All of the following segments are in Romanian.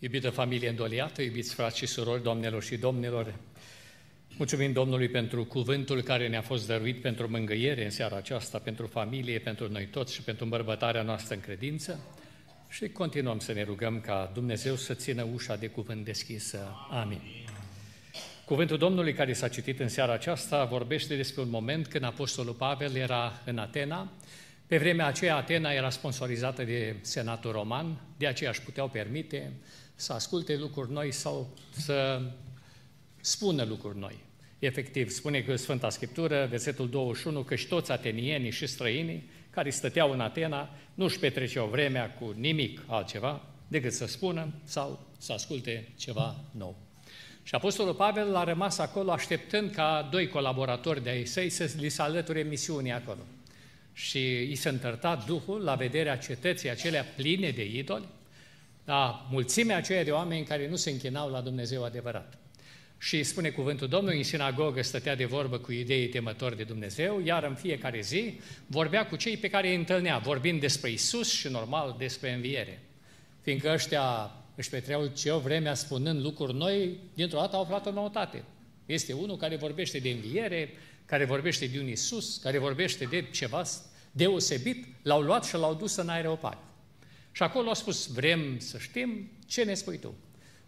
Iubită familie îndoliată, iubiți frați și surori, doamnelor și domnilor, mulțumim Domnului pentru cuvântul care ne-a fost dăruit pentru mângâiere în seara aceasta, pentru familie, pentru noi toți și pentru îmbărbătarea noastră în credință și continuăm să ne rugăm ca Dumnezeu să țină ușa de cuvânt deschisă. Amin. Cuvântul Domnului care s-a citit în seara aceasta vorbește despre un moment când Apostolul Pavel era în Atena. Pe vremea aceea Atena era sponsorizată de Senatul Roman, de aceea își puteau permite să asculte lucruri noi sau să spună lucruri noi. Efectiv, spune că Sfânta Scriptură, versetul 21, că și toți atenienii și străinii care stăteau în Atena nu își petreceau vremea cu nimic altceva decât să spună sau să asculte ceva nou. Și Apostolul Pavel a rămas acolo așteptând ca doi colaboratori de ai săi să li se alăture misiunii acolo. Și i se întărta Duhul la vederea cetății acelea pline de idoli, la mulțimea aceea de oameni care nu se închinau la Dumnezeu adevărat. Și spune cuvântul Domnului, în sinagogă stătea de vorbă cu idei temători de Dumnezeu, iar în fiecare zi vorbea cu cei pe care îi întâlnea, vorbind despre Isus și normal despre înviere. Fiindcă ăștia își petreau ce o vremea spunând lucruri noi, dintr-o dată au aflat o noutate. Este unul care vorbește de înviere, care vorbește de un Isus, care vorbește de ceva deosebit, l-au luat și l-au dus în aeroport. Și acolo a spus, vrem să știm ce ne spui tu.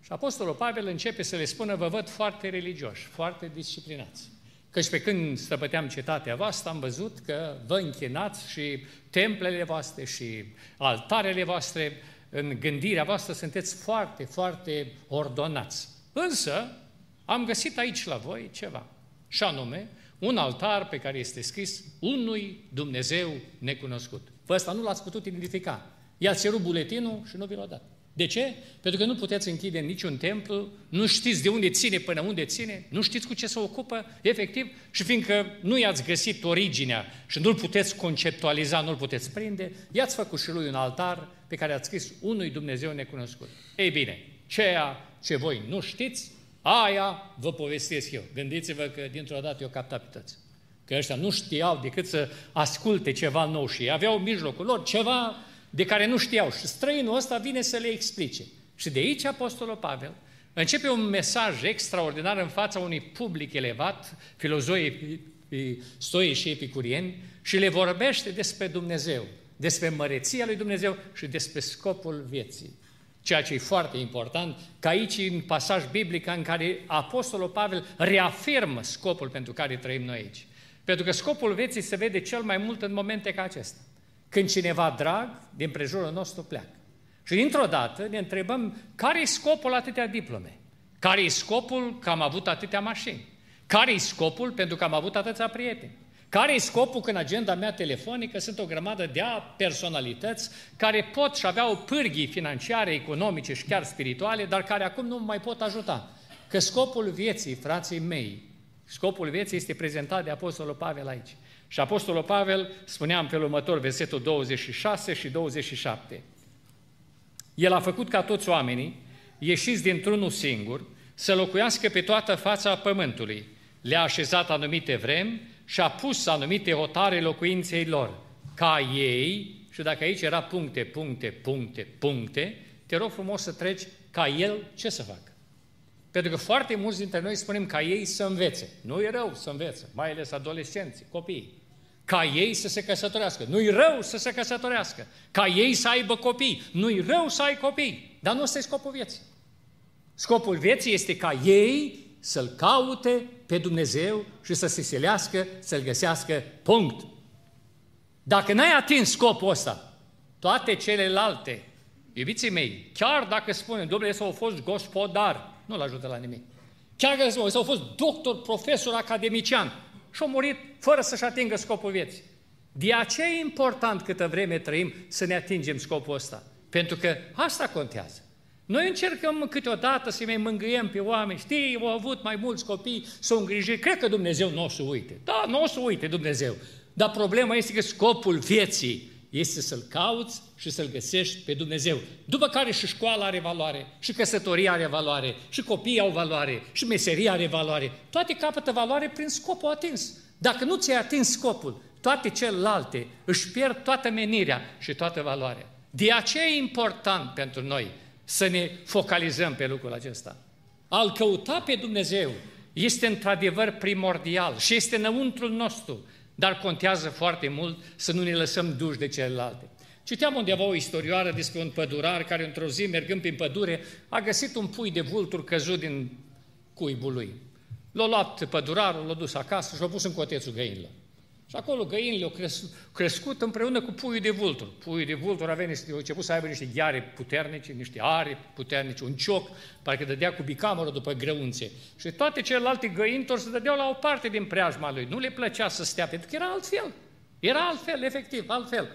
Și Apostolul Pavel începe să le spună, vă văd foarte religioși, foarte disciplinați. Căci pe când stăpăteam cetatea voastră, am văzut că vă închinați și templele voastre și altarele voastre, în gândirea voastră sunteți foarte, foarte ordonați. Însă, am găsit aici la voi ceva, și anume, un altar pe care este scris unui Dumnezeu necunoscut. Vă ăsta nu l-ați putut identifica. I-a cerut buletinul și nu vi l-a dat. De ce? Pentru că nu puteți închide niciun templu, nu știți de unde ține până unde ține, nu știți cu ce se ocupă, efectiv, și fiindcă nu i-ați găsit originea și nu-l puteți conceptualiza, nu-l puteți prinde, i-ați făcut și lui un altar pe care ați scris unui Dumnezeu necunoscut. Ei bine, ceea ce voi nu știți, aia vă povestesc eu. Gândiți-vă că dintr-o dată eu captat Că ăștia nu știau decât să asculte ceva nou și aveau în mijlocul lor ceva de care nu știau. Și străinul ăsta vine să le explice. Și de aici Apostolul Pavel începe un mesaj extraordinar în fața unui public elevat, filozoi, stoi și epicurieni, și le vorbește despre Dumnezeu, despre măreția lui Dumnezeu și despre scopul vieții. Ceea ce e foarte important, că aici în pasaj biblic în care Apostolul Pavel reafirmă scopul pentru care trăim noi aici. Pentru că scopul vieții se vede cel mai mult în momente ca acesta. Când cineva drag din prejurul nostru pleacă. Și dintr-o dată ne întrebăm care e scopul atâtea diplome? Care e scopul că am avut atâtea mașini? Care e scopul pentru că am avut atâția prieteni? Care e scopul când agenda mea telefonică sunt o grămadă de personalități care pot și aveau pârghii financiare, economice și chiar spirituale, dar care acum nu mai pot ajuta. Că scopul vieții, frații mei, scopul vieții este prezentat de Apostolul Pavel aici. Și Apostolul Pavel spunea în felul următor, versetul 26 și 27. El a făcut ca toți oamenii, ieșiți dintr-unul singur, să locuiască pe toată fața pământului. Le-a așezat anumite vremi și a pus anumite hotare locuinței lor, ca ei, și dacă aici era puncte, puncte, puncte, puncte, te rog frumos să treci ca el ce să facă. Pentru că foarte mulți dintre noi spunem ca ei să învețe. Nu e rău să învețe, mai ales adolescenții, copiii ca ei să se căsătorească. Nu-i rău să se căsătorească. Ca ei să aibă copii. Nu-i rău să ai copii. Dar nu ăsta e scopul vieții. Scopul vieții este ca ei să-L caute pe Dumnezeu și să se silească, să-L găsească. Punct. Dacă n-ai atins scopul ăsta, toate celelalte, iubiții mei, chiar dacă spunem, domnule, s-au fost gospodar, nu-l ajută la nimic. Chiar dacă s-au fost doctor, profesor, academician, și a murit fără să-și atingă scopul vieții. De aceea e important câtă vreme trăim să ne atingem scopul ăsta. Pentru că asta contează. Noi încercăm câteodată să mai mângâiem pe oameni, știi, au avut mai mulți copii, s-au îngrijit, cred că Dumnezeu nu o să uite. Da, nu o să uite Dumnezeu. Dar problema este că scopul vieții este să-L cauți și să-L găsești pe Dumnezeu. După care și școala are valoare, și căsătoria are valoare, și copiii au valoare, și meseria are valoare. Toate capătă valoare prin scopul atins. Dacă nu ți-ai atins scopul, toate celelalte își pierd toată menirea și toată valoarea. De aceea e important pentru noi să ne focalizăm pe lucrul acesta. Al căuta pe Dumnezeu este într-adevăr primordial și este înăuntrul nostru, dar contează foarte mult să nu ne lăsăm duși de celelalte. Citeam undeva o istorioară despre un pădurar care într-o zi, mergând prin pădure, a găsit un pui de vulturi căzut din cuibul lui. L-a luat pădurarul, l-a dus acasă și l-a pus în cotețul găinilor. Și acolo găinile au crescut împreună cu puiul de vulturi. Puiul de vulturi avea niște, au început să aibă niște ghiare puternice, niște are puternice, un cioc, parcă dădea cu bicamărul după grăunțe. Și toate celelalte găini se dădeau la o parte din preajma lui. Nu le plăcea să stea, pentru că era altfel. Era altfel, efectiv, altfel.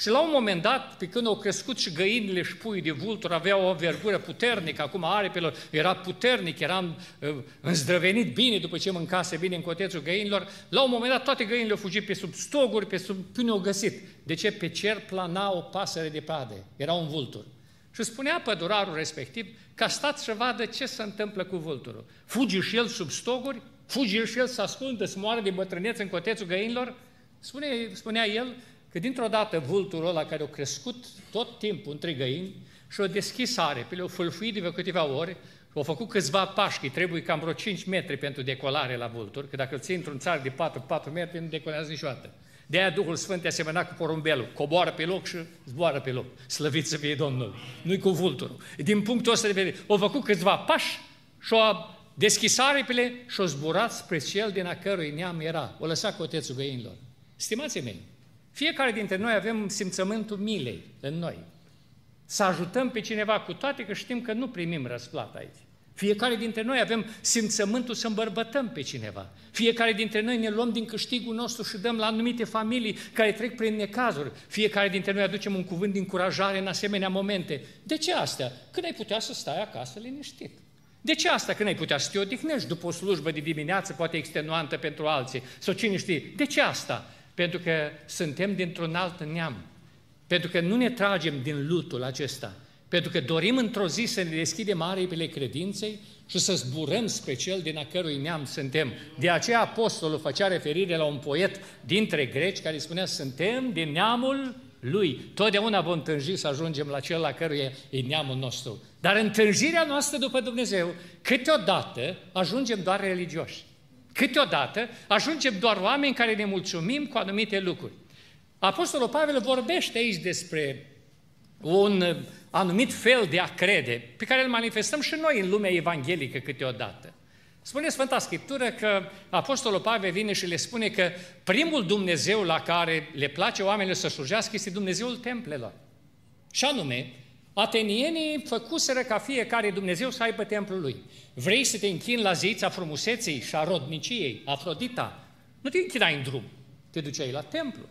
Și la un moment dat, pe când au crescut și găinile și puii de vulturi, aveau o vergură puternică, acum aripelor era puternic, era uh, înzdrăvenit bine după ce mâncase bine în cotețul găinilor, la un moment dat toate găinile au fugit pe sub stoguri, pe sub până au găsit. De ce? Pe cer plana o pasăre de prade, era un vultur. Și spunea pădurarul respectiv că a stat să vadă ce se întâmplă cu vulturul. Fuge și el sub stoguri, fuge și el să ascundă, să moară de bătrânețe în cotețul găinilor. Spune, spunea el că dintr-o dată vulturul ăla care a crescut tot timpul între găini și a deschis arepele, a fâlfuit de câteva ori, au făcut câțiva pași, că trebuie cam vreo 5 metri pentru decolare la vultur, că dacă îl ții într-un țar de 4-4 metri, nu decolează niciodată. De aia Duhul Sfânt e asemănat cu porumbelul, coboară pe loc și zboară pe loc. Slăvit să fie Domnul, nu-i cu vulturul. Din punctul ăsta de vedere, au făcut câțiva pași și au deschis aripile și au zburat spre cel din a cărui neam era. O lăsat cotețul găinilor. Stimații mei, fiecare dintre noi avem simțământul milei în noi. Să ajutăm pe cineva cu toate că știm că nu primim răsplată aici. Fiecare dintre noi avem simțământul să îmbărbătăm pe cineva. Fiecare dintre noi ne luăm din câștigul nostru și dăm la anumite familii care trec prin necazuri. Fiecare dintre noi aducem un cuvânt de încurajare în asemenea momente. De ce astea? Când ai putea să stai acasă liniștit. De ce asta când ai putea să te odihnești după o slujbă de dimineață, poate extenuantă pentru alții? Sau cine știe? De ce asta? Pentru că suntem dintr-un alt neam, pentru că nu ne tragem din lutul acesta, pentru că dorim într-o zi să ne deschidem aripile credinței și să zburăm spre cel din a cărui neam suntem. De aceea apostolul făcea referire la un poet dintre greci care spunea, suntem din neamul lui. Totdeauna vom tânji să ajungem la cel la căruia e neamul nostru. Dar în tânjirea noastră după Dumnezeu, câteodată ajungem doar religioși. Câteodată ajungem doar oameni care ne mulțumim cu anumite lucruri. Apostolul Pavel vorbește aici despre un uh, anumit fel de a crede, pe care îl manifestăm și noi în lumea evanghelică câteodată. Spune Sfânta Scriptură că Apostolul Pavel vine și le spune că primul Dumnezeu la care le place oamenilor să slujească este Dumnezeul templelor. Și anume, Atenienii făcuseră ca fiecare Dumnezeu să aibă templul lui. Vrei să te închini la zeița frumuseței și a rodniciei, Afrodita? Nu te închinai în drum, te duceai la templu.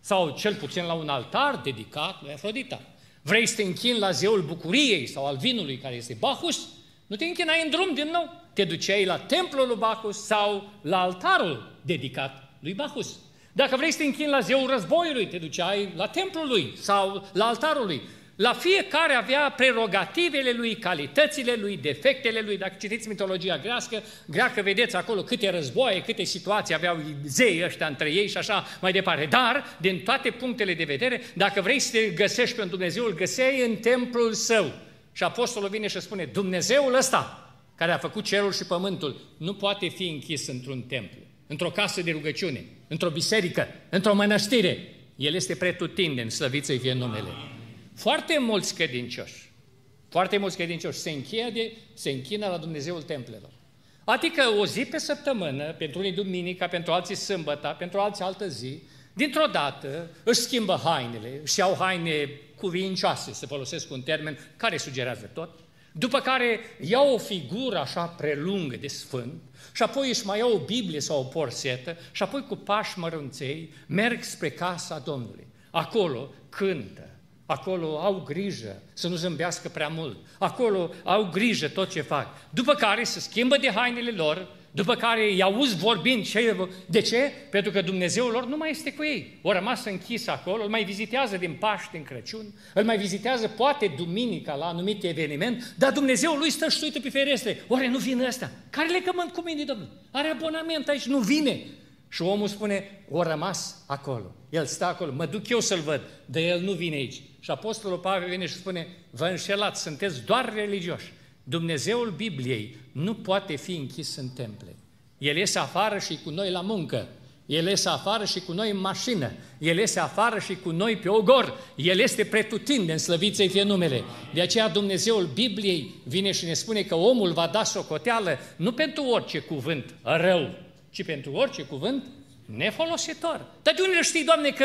Sau cel puțin la un altar dedicat lui Afrodita. Vrei să te închini la zeul bucuriei sau al vinului, care este Bacchus? Nu te închinai în drum din nou, te duceai la templul lui Bacchus sau la altarul dedicat lui Bacchus. Dacă vrei să te închini la zeul războiului, te duceai la templul lui sau la altarul lui. La fiecare avea prerogativele lui, calitățile lui, defectele lui. Dacă citiți mitologia greacă, greacă vedeți acolo câte războaie, câte situații aveau zei ăștia între ei și așa mai departe. Dar, din toate punctele de vedere, dacă vrei să te găsești pe Dumnezeu, îl găseai în templul său. Și apostolul vine și spune, Dumnezeul ăsta, care a făcut cerul și pământul, nu poate fi închis într-un templu, într-o casă de rugăciune, într-o biserică, într-o mănăstire. El este pretutindeni, slăviți să fie numele. Foarte mulți credincioși, foarte mulți credincioși se, încheie se închină la Dumnezeul templelor. Adică o zi pe săptămână, pentru unii duminica, pentru alții sâmbătă, pentru alții altă zi, dintr-o dată își schimbă hainele, își iau haine cuvincioase, să folosesc un termen care sugerează tot, după care iau o figură așa prelungă de sfânt și apoi își mai iau o Biblie sau o porsetă și apoi cu pași mărunței merg spre casa Domnului. Acolo cântă, Acolo au grijă să nu zâmbească prea mult. Acolo au grijă tot ce fac. După care se schimbă de hainele lor, după care îi auzi vorbind. Ce, de ce? Pentru că Dumnezeul lor nu mai este cu ei. O rămas închis acolo, îl mai vizitează din Paște în Crăciun, îl mai vizitează poate duminica la anumit eveniment, dar Dumnezeul lui stă și uită pe ferestre. Oare nu vine ăsta? Care legământ cu mine, Domnul? Are abonament aici, nu vine. Și omul spune, o rămas acolo. El stă acolo, mă duc eu să-l văd, dar el nu vine aici. Și Apostolul Pavel vine și spune, vă înșelați, sunteți doar religioși. Dumnezeul Bibliei nu poate fi închis în temple. El iese afară și cu noi la muncă. El iese afară și cu noi în mașină. El iese afară și cu noi pe ogor. El este pretutindeni, slăviți să fie numele. De aceea Dumnezeul Bibliei vine și ne spune că omul va da socoteală nu pentru orice cuvânt rău, ci pentru orice cuvânt nefolositor. Dar de unde știi, Doamne, că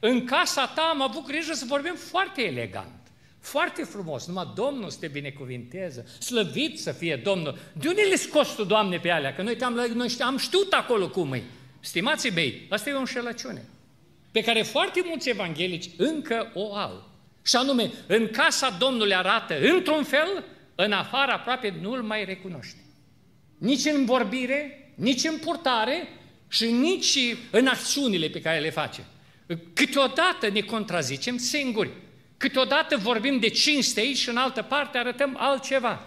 în casa ta am avut grijă să vorbim foarte elegant, foarte frumos, numai Domnul să te binecuvinteze, slăvit să fie Domnul. De unde le scos tu, Doamne, pe alea? Că noi, te-am, noi am știut acolo cum e. Stimații mei, asta e o înșelăciune pe care foarte mulți evanghelici încă o au. Și anume, în casa Domnului arată într-un fel, în afară aproape nu-L mai recunoște. Nici în vorbire, nici în purtare și nici în acțiunile pe care le face. Câteodată ne contrazicem singuri. Câteodată vorbim de cinste aici și în altă parte arătăm altceva.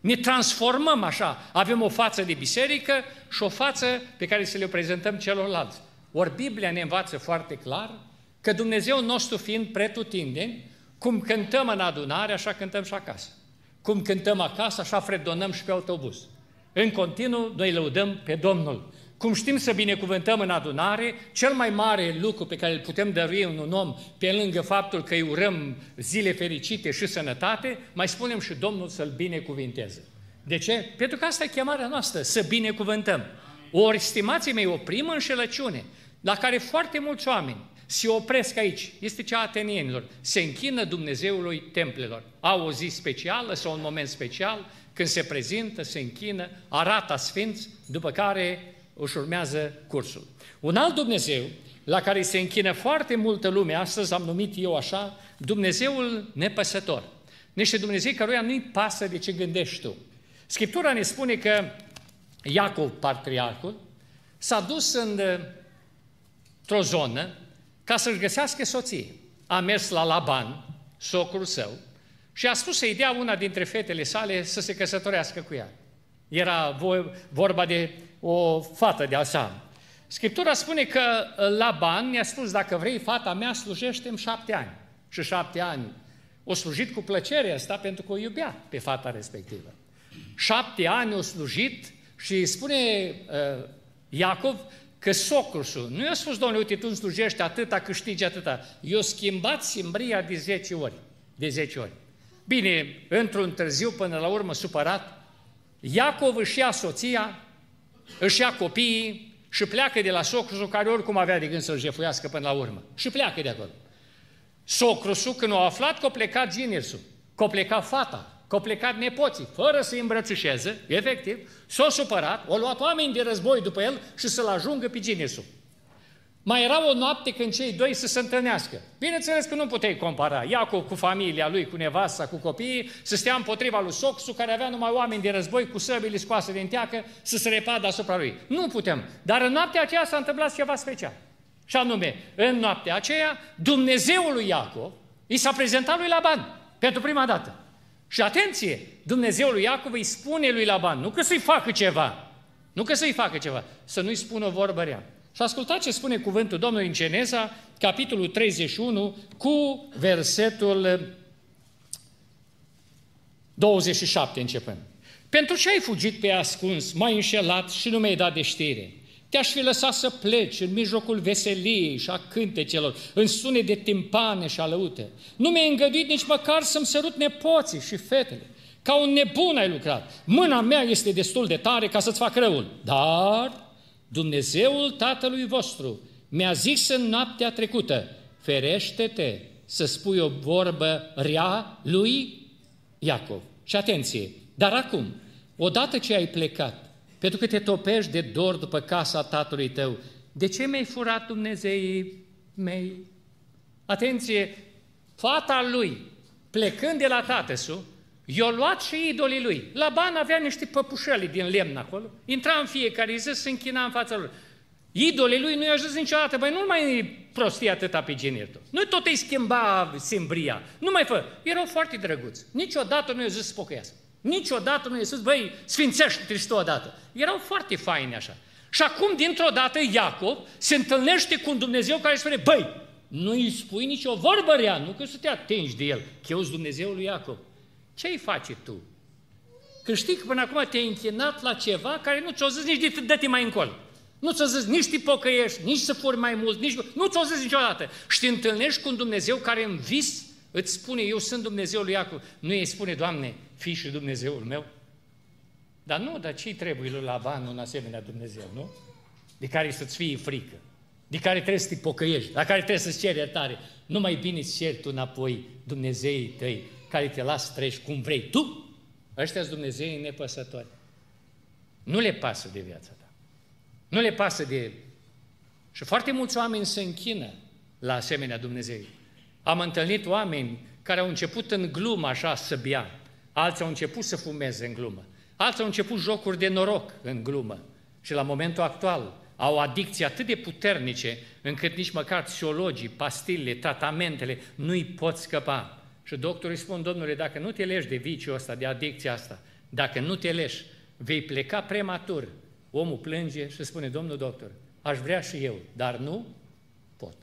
Ne transformăm așa. Avem o față de biserică și o față pe care să le prezentăm celorlalți. Ori Biblia ne învață foarte clar că Dumnezeu nostru fiind pretutindeni, cum cântăm în adunare, așa cântăm și acasă. Cum cântăm acasă, așa fredonăm și pe autobuz. În continuu, noi lăudăm pe Domnul. Cum știm să binecuvântăm în adunare, cel mai mare lucru pe care îl putem dărui în un om, pe lângă faptul că îi urăm zile fericite și sănătate, mai spunem și Domnul să-l binecuvinteze. De ce? Pentru că asta e chemarea noastră, să binecuvântăm. Ori, stimații mei, o primă înșelăciune la care foarte mulți oameni se opresc aici, este cea a atenienilor, se închină Dumnezeului templelor. Au o zi specială sau un moment special, când se prezintă, se închină, arată sfinți, după care își urmează cursul. Un alt Dumnezeu, la care se închină foarte multă lume, astăzi am numit eu așa, Dumnezeul nepăsător. Niște Dumnezei căruia nu-i pasă de ce gândești tu. Scriptura ne spune că Iacov, patriarhul, s-a dus în, într-o zonă ca să-și găsească soție. A mers la Laban, socrul său, și a spus să-i dea una dintre fetele sale să se căsătorească cu ea. Era vorba de o fată de Asam. Scriptura spune că Laban i-a spus, dacă vrei, fata mea slujește-mi șapte ani. Și șapte ani o slujit cu plăcere asta pentru că o iubea pe fata respectivă. Șapte ani o slujit și spune uh, Iacov că socrul său, nu i-a spus, domnule, uite, tu îmi slujești atâta, câștigi atâta. I-a schimbat simbria de 10 ori. De 10 ori. Bine, într-un târziu, până la urmă, supărat, Iacov își ia soția, își ia copiii și pleacă de la socrusul care oricum avea de gând să-l jefuiască până la urmă. Și pleacă de acolo. Socrusul, când a aflat că a plecat ginersul, că a plecat fata, că a plecat nepoții, fără să-i îmbrățișeze, efectiv, s-a supărat, au luat oameni de război după el și să-l ajungă pe ginersul. Mai era o noapte când cei doi să se întâlnească. Bineînțeles că nu puteai compara Iacov cu familia lui, cu nevasta, cu copiii, să stea împotriva lui Soxu, care avea numai oameni de război cu săbile scoase din teacă, să se repadă asupra lui. Nu putem. Dar în noaptea aceea s-a întâmplat ceva special. Și anume, în noaptea aceea, Dumnezeul lui Iacov i s-a prezentat lui Laban pentru prima dată. Și atenție, Dumnezeul lui Iacov îi spune lui Laban, nu că să-i facă ceva, nu că să-i facă ceva, să nu-i spună o vorbă rea. Și ascultați ce spune cuvântul Domnului în Geneza, capitolul 31, cu versetul 27 începând. Pentru ce ai fugit pe ascuns, m-ai înșelat și nu mi-ai dat de știre? Te-aș fi lăsat să pleci în mijlocul veseliei și a cântecelor, în sune de timpane și alăute. Nu mi-ai îngăduit nici măcar să-mi sărut nepoții și fetele. Ca un nebun ai lucrat. Mâna mea este destul de tare ca să-ți fac răul. Dar Dumnezeul Tatălui vostru mi-a zis în noaptea trecută, ferește-te să spui o vorbă rea lui Iacov. Și atenție, dar acum, odată ce ai plecat, pentru că te topești de dor după casa tatălui tău, de ce mi-ai furat Dumnezeii mei? Atenție, fata lui, plecând de la tatăsu, I-a luat și idolii lui. Laban avea niște păpușăli din lemn acolo, intra în fiecare zi, se închina în fața lor. Idolii lui nu i-a ajuns niciodată, băi, nu mai prostie atâta pe genetul. Nu tot îi schimba simbria, nu mai fă. Erau foarte drăguți. Niciodată nu i-a zis să pocăiască. Niciodată nu i-a zis, băi, sfințește-te și tu odată. Erau foarte faini așa. Și acum, dintr-o dată, Iacob se întâlnește cu un Dumnezeu care spune, băi, nu îi spui nicio vorbă rea, nu că să te atingi de el, că eu Dumnezeul lui Iacob. Ce îi face tu? Că știi că până acum te-ai închinat la ceva care nu ți-o zis nici de dă mai încolo. Nu ți-o zis nici te pocăiești, nici să furi mai mult, nici... nu ți-o zis niciodată. Și te întâlnești cu un Dumnezeu care în vis îți spune, eu sunt Dumnezeul lui Iacob. Nu îi spune, Doamne, fii și Dumnezeul meu. Dar nu, dar ce trebuie lui Laban un asemenea Dumnezeu, nu? De care să-ți fie frică, de care trebuie să te pocăiești, la care trebuie să-ți ceri iertare. Nu mai bine îți ceri tu înapoi Dumnezeii tăi, care te las treci cum vrei tu. Ăștia sunt Dumnezeii nepăsători. Nu le pasă de viața ta. Nu le pasă de el. Și foarte mulți oameni se închină la asemenea Dumnezei. Am întâlnit oameni care au început în glumă așa să bea, alții au început să fumeze în glumă, alții au început jocuri de noroc în glumă și la momentul actual au adicții atât de puternice încât nici măcar psihologii, pastilele, tratamentele nu-i pot scăpa. Și doctorii spun, domnule, dacă nu te leși de viciul ăsta, de adicția asta, dacă nu te leși, vei pleca prematur. Omul plânge și spune, domnul doctor, aș vrea și eu, dar nu pot.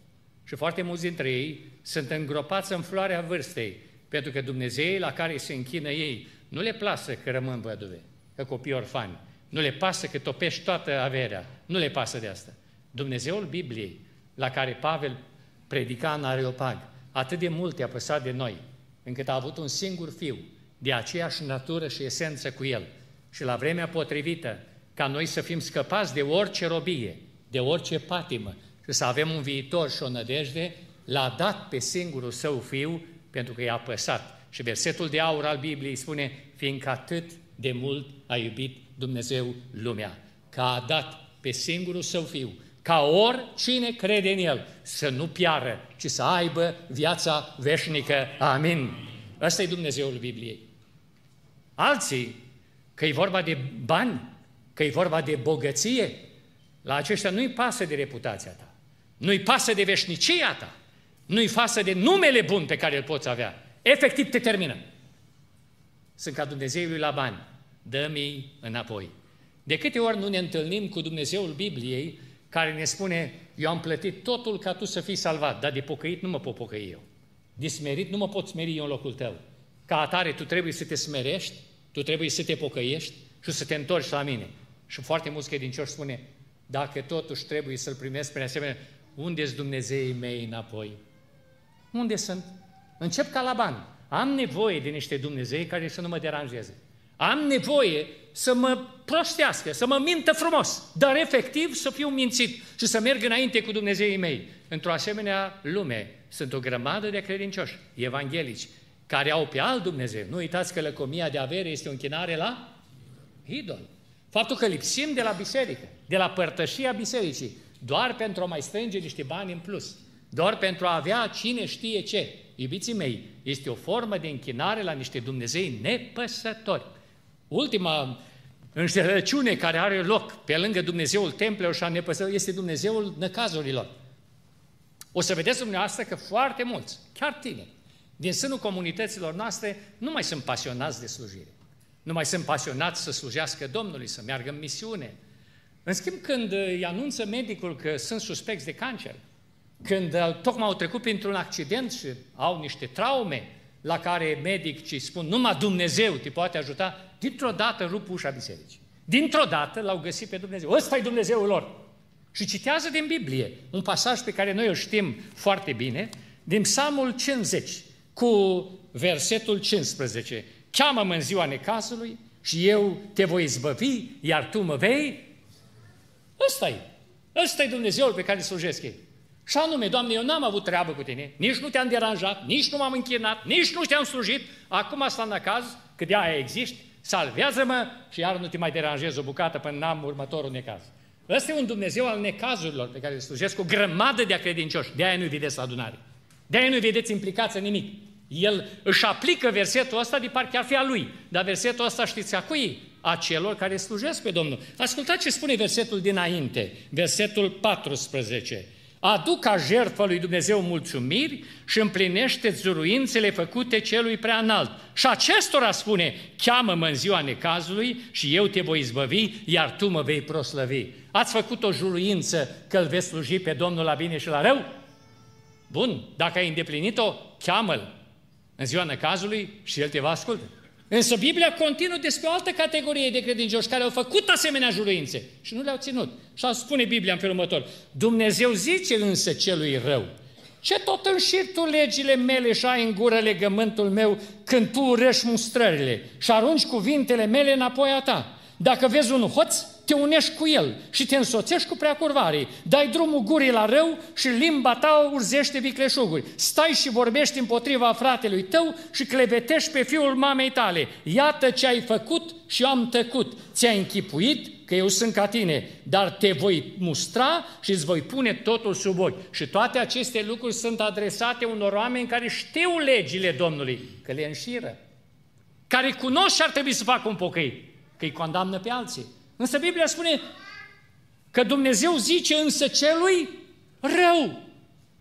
Și foarte mulți dintre ei sunt îngropați în floarea vârstei, pentru că Dumnezei la care se închină ei nu le plasă că rămân văduve, că copii orfani, nu le pasă că topești toată averea, nu le pasă de asta. Dumnezeul Bibliei, la care Pavel predica în Areopag, atât de mult a păsat de noi, încât a avut un singur fiu, de aceeași natură și esență cu el. Și la vremea potrivită, ca noi să fim scăpați de orice robie, de orice patimă și să avem un viitor și o nădejde, l-a dat pe singurul său fiu pentru că i-a păsat. Și versetul de aur al Bibliei spune, fiindcă atât de mult a iubit Dumnezeu lumea, că a dat pe singurul său fiu, ca oricine crede în el să nu piară, ci să aibă viața veșnică. Amin. Ăsta e Dumnezeul Bibliei. Alții, că e vorba de bani, că e vorba de bogăție, la aceștia nu-i pasă de reputația ta, nu-i pasă de veșnicia ta, nu-i pasă de numele bun pe care îl poți avea. Efectiv te termină. Sunt ca Dumnezeul lui bani. Dă-mi înapoi. De câte ori nu ne întâlnim cu Dumnezeul Bibliei care ne spune, eu am plătit totul ca tu să fii salvat, dar de pocăit nu mă pot pocăi eu. De smerit nu mă pot smeri eu în locul tău. Ca atare tu trebuie să te smerești, tu trebuie să te pocăiești și să te întorci la mine. Și foarte mulți credincioși spune, dacă totuși trebuie să-L primesc prin asemenea, unde sunt Dumnezeii mei înapoi? Unde sunt? Încep ca la bani. Am nevoie de niște Dumnezei care să nu mă deranjeze. Am nevoie să mă prostească, să mă mintă frumos, dar efectiv să fiu mințit și să merg înainte cu Dumnezeii mei. Într-o asemenea lume sunt o grămadă de credincioși evanghelici care au pe alt Dumnezeu. Nu uitați că lăcomia de avere este o închinare la idol. Faptul că lipsim de la biserică, de la părtășia bisericii, doar pentru a mai strânge niște bani în plus, doar pentru a avea cine știe ce. Iubiții mei, este o formă de închinare la niște Dumnezei nepăsători. Ultima înșelăciune care are loc pe lângă Dumnezeul templelor și a nepăsărilor este Dumnezeul năcazurilor. O să vedeți dumneavoastră că foarte mulți, chiar tineri, din sânul comunităților noastre, nu mai sunt pasionați de slujire. Nu mai sunt pasionați să slujească Domnului, să meargă în misiune. În schimb, când îi anunță medicul că sunt suspecți de cancer, când tocmai au trecut printr-un accident și au niște traume la care medicii spun numai Dumnezeu te poate ajuta, dintr-o dată rup ușa bisericii. Dintr-o dată l-au găsit pe Dumnezeu. Ăsta e Dumnezeul lor. Și citează din Biblie un pasaj pe care noi îl știm foarte bine, din Psalmul 50, cu versetul 15. Cheamă-mă în ziua necazului și eu te voi izbăvi, iar tu mă vei. Ăsta e. Ăsta e Dumnezeul pe care îl slujesc ei. Și anume, Doamne, eu n-am avut treabă cu tine, nici nu te-am deranjat, nici nu m-am închinat, nici nu te-am slujit, acum asta în caz, că de aia existi, salvează-mă și iar nu te mai deranjez o bucată până n-am următorul necaz. Ăsta e un Dumnezeu al necazurilor pe care îl slujesc cu grămadă de credincioși. De aia nu-i vedeți la adunare. De aia nu-i vedeți implicați în nimic. El își aplică versetul ăsta de parcă ar fi a lui. Dar versetul ăsta știți a cui? A celor care slujesc pe Domnul. Ascultați ce spune versetul dinainte, versetul 14. Aduc ca jertfă lui Dumnezeu mulțumiri și împlinește zuruințele făcute celui prea înalt. Și acestora spune, cheamă-mă în ziua necazului și eu te voi izbăvi, iar tu mă vei proslăvi. Ați făcut o juruință că îl veți sluji pe Domnul la bine și la rău? Bun, dacă ai îndeplinit-o, cheamă-l în ziua necazului și el te va asculta. Însă Biblia continuă despre o altă categorie de credincioși care au făcut asemenea juruințe și nu le-au ținut. Și spune Biblia în felul următor. Dumnezeu zice însă celui rău, ce tot înșiri tu legile mele și ai în gură legământul meu când tu urăști mustrările și arunci cuvintele mele înapoi a ta? Dacă vezi un hoț, te unești cu el și te însoțești cu preacurvarii. Dai drumul gurii la rău și limba ta urzește vicleșuguri. Stai și vorbești împotriva fratelui tău și clevetești pe fiul mamei tale. Iată ce ai făcut și eu am tăcut. Ți-ai închipuit că eu sunt ca tine, dar te voi mustra și îți voi pune totul sub ochi. Și toate aceste lucruri sunt adresate unor oameni care știu legile Domnului, că le înșiră, care cunosc și ar trebui să facă un pocăit, că îi condamnă pe alții. Însă Biblia spune că Dumnezeu zice însă celui rău.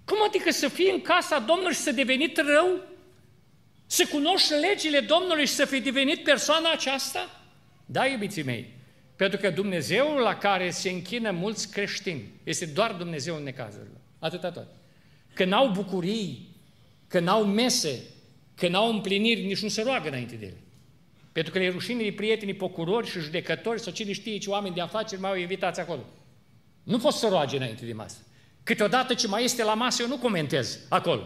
Cum adică să fii în casa Domnului și să devenit rău? Să cunoști legile Domnului și să fi devenit persoana aceasta? Da, iubiții mei, pentru că Dumnezeul la care se închină mulți creștini este doar Dumnezeu în necazurile. Atâta tot. Că n-au bucurii, că n-au mese, că n-au împliniri, nici nu se roagă înainte de ele. Pentru că le rușine de prietenii procurori și judecători sau cine știe ce oameni de afaceri mai au invitați acolo. Nu poți să roage înainte de masă. Câteodată ce mai este la masă, eu nu comentez acolo.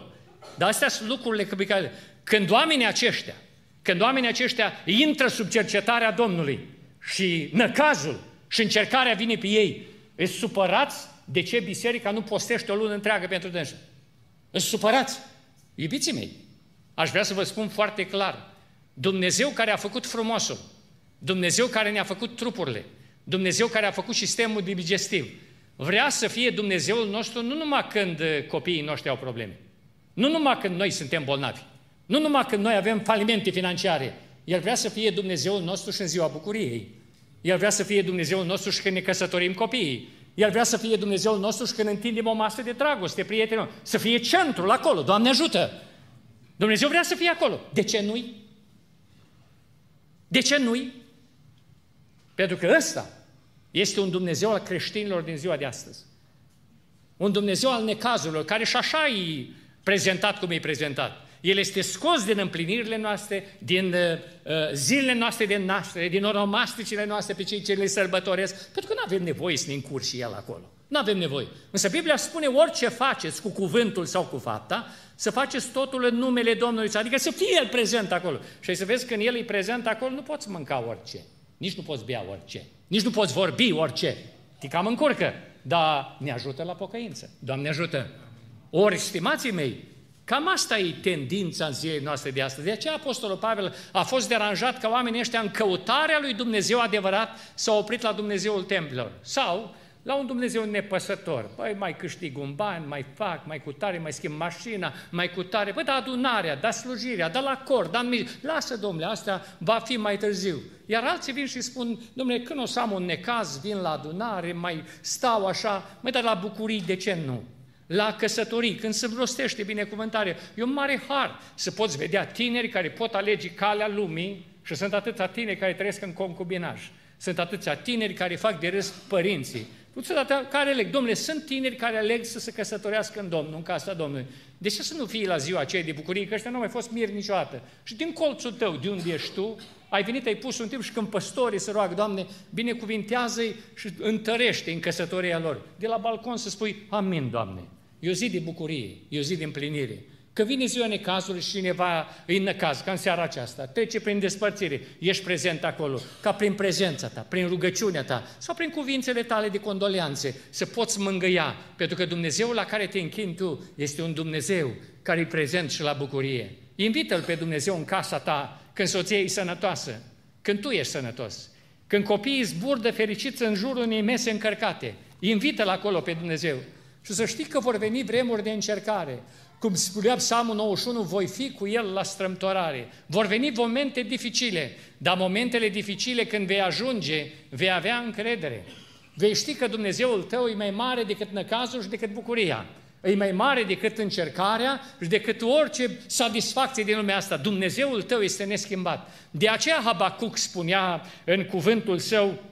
Dar astea sunt lucrurile pe care... Când oamenii aceștia, când oamenii aceștia intră sub cercetarea Domnului și năcazul și încercarea vine pe ei, îți supărați de ce biserica nu postește o lună întreagă pentru dânsul. Îți supărați. Iubiții mei, aș vrea să vă spun foarte clar, Dumnezeu care a făcut frumosul, Dumnezeu care ne-a făcut trupurile, Dumnezeu care a făcut sistemul digestiv, vrea să fie Dumnezeul nostru nu numai când uh, copiii noștri au probleme, nu numai când noi suntem bolnavi, nu numai când noi avem falimente financiare, El vrea să fie Dumnezeul nostru și în ziua bucuriei. El vrea să fie Dumnezeul nostru și când ne căsătorim copiii. El vrea să fie Dumnezeul nostru și când întindem o masă de dragoste, prietenul. Să fie centrul acolo, Doamne ajută! Dumnezeu vrea să fie acolo. De ce nu-i? De ce nu-i? Pentru că ăsta este un Dumnezeu al creștinilor din ziua de astăzi. Un Dumnezeu al necazurilor, care și așa e prezentat cum e prezentat. El este scos din împlinirile noastre, din uh, uh zilele noastre de naștere, din oromasticile noastre pe cei ce le sărbătoresc, pentru că nu avem nevoie să ne încur și El acolo. Nu avem nevoie. Însă Biblia spune orice faceți cu cuvântul sau cu fapta, să faceți totul în numele Domnului, adică să fie El prezent acolo. Și să vezi când El e prezent acolo, nu poți mânca orice, nici nu poți bea orice, nici nu poți vorbi orice. Te cam încurcă, dar ne ajută la pocăință. Doamne ajută! Ori, stimații mei, Cam asta e tendința în zilele noastre de astăzi. De aceea Apostolul Pavel a fost deranjat că oamenii ăștia în căutarea lui Dumnezeu adevărat s-au oprit la Dumnezeul templelor. Sau la un Dumnezeu nepăsător. Păi mai câștig un bani, mai fac, mai cu tare, mai schimb mașina, mai cu tare. Păi da adunarea, da slujirea, da la cor, da în Lasă, domnule, asta va fi mai târziu. Iar alții vin și spun, domnule, când o să am un necaz, vin la adunare, mai stau așa, mai dar la bucurii, de ce nu? La căsătorii, când se rostește binecuvântare, e un mare har să poți vedea tineri care pot alege calea lumii și sunt atâția tineri care trăiesc în concubinaj. Sunt atâția tineri care fac de râs părinții. Câteodată care aleg? Domnule, sunt tineri care aleg să se căsătorească în Domnul, în casa Domnului. De ce să nu fii la ziua aceea de bucurie? Că ăștia nu au mai fost miri niciodată. Și din colțul tău, de unde ești tu, ai venit, ai pus un timp și când păstorii se roagă, Doamne, binecuvintează-i și întărește în căsătoria lor. De la balcon să spui, Amin, Doamne. E o zi de bucurie, e o zi de împlinire. Că vine ziua necazului și cineva îi năcaz, ca în seara aceasta, trece prin despărțire, ești prezent acolo, ca prin prezența ta, prin rugăciunea ta sau prin cuvințele tale de condoleanțe, să poți mângâia, pentru că Dumnezeul la care te închini tu este un Dumnezeu care e prezent și la bucurie. Invită-L pe Dumnezeu în casa ta când soția e sănătoasă, când tu ești sănătos, când copiii zburdă fericiți în jurul unei mese încărcate. Invită-L acolo pe Dumnezeu. Și să știi că vor veni vremuri de încercare, cum spunea Psalmul 91, voi fi cu el la strâmtorare. Vor veni momente dificile, dar momentele dificile când vei ajunge, vei avea încredere. vei ști că Dumnezeul tău e mai mare decât năcazul și decât bucuria. E mai mare decât încercarea și decât orice satisfacție din lumea asta. Dumnezeul tău este neschimbat. De aceea Habacuc spunea în cuvântul său,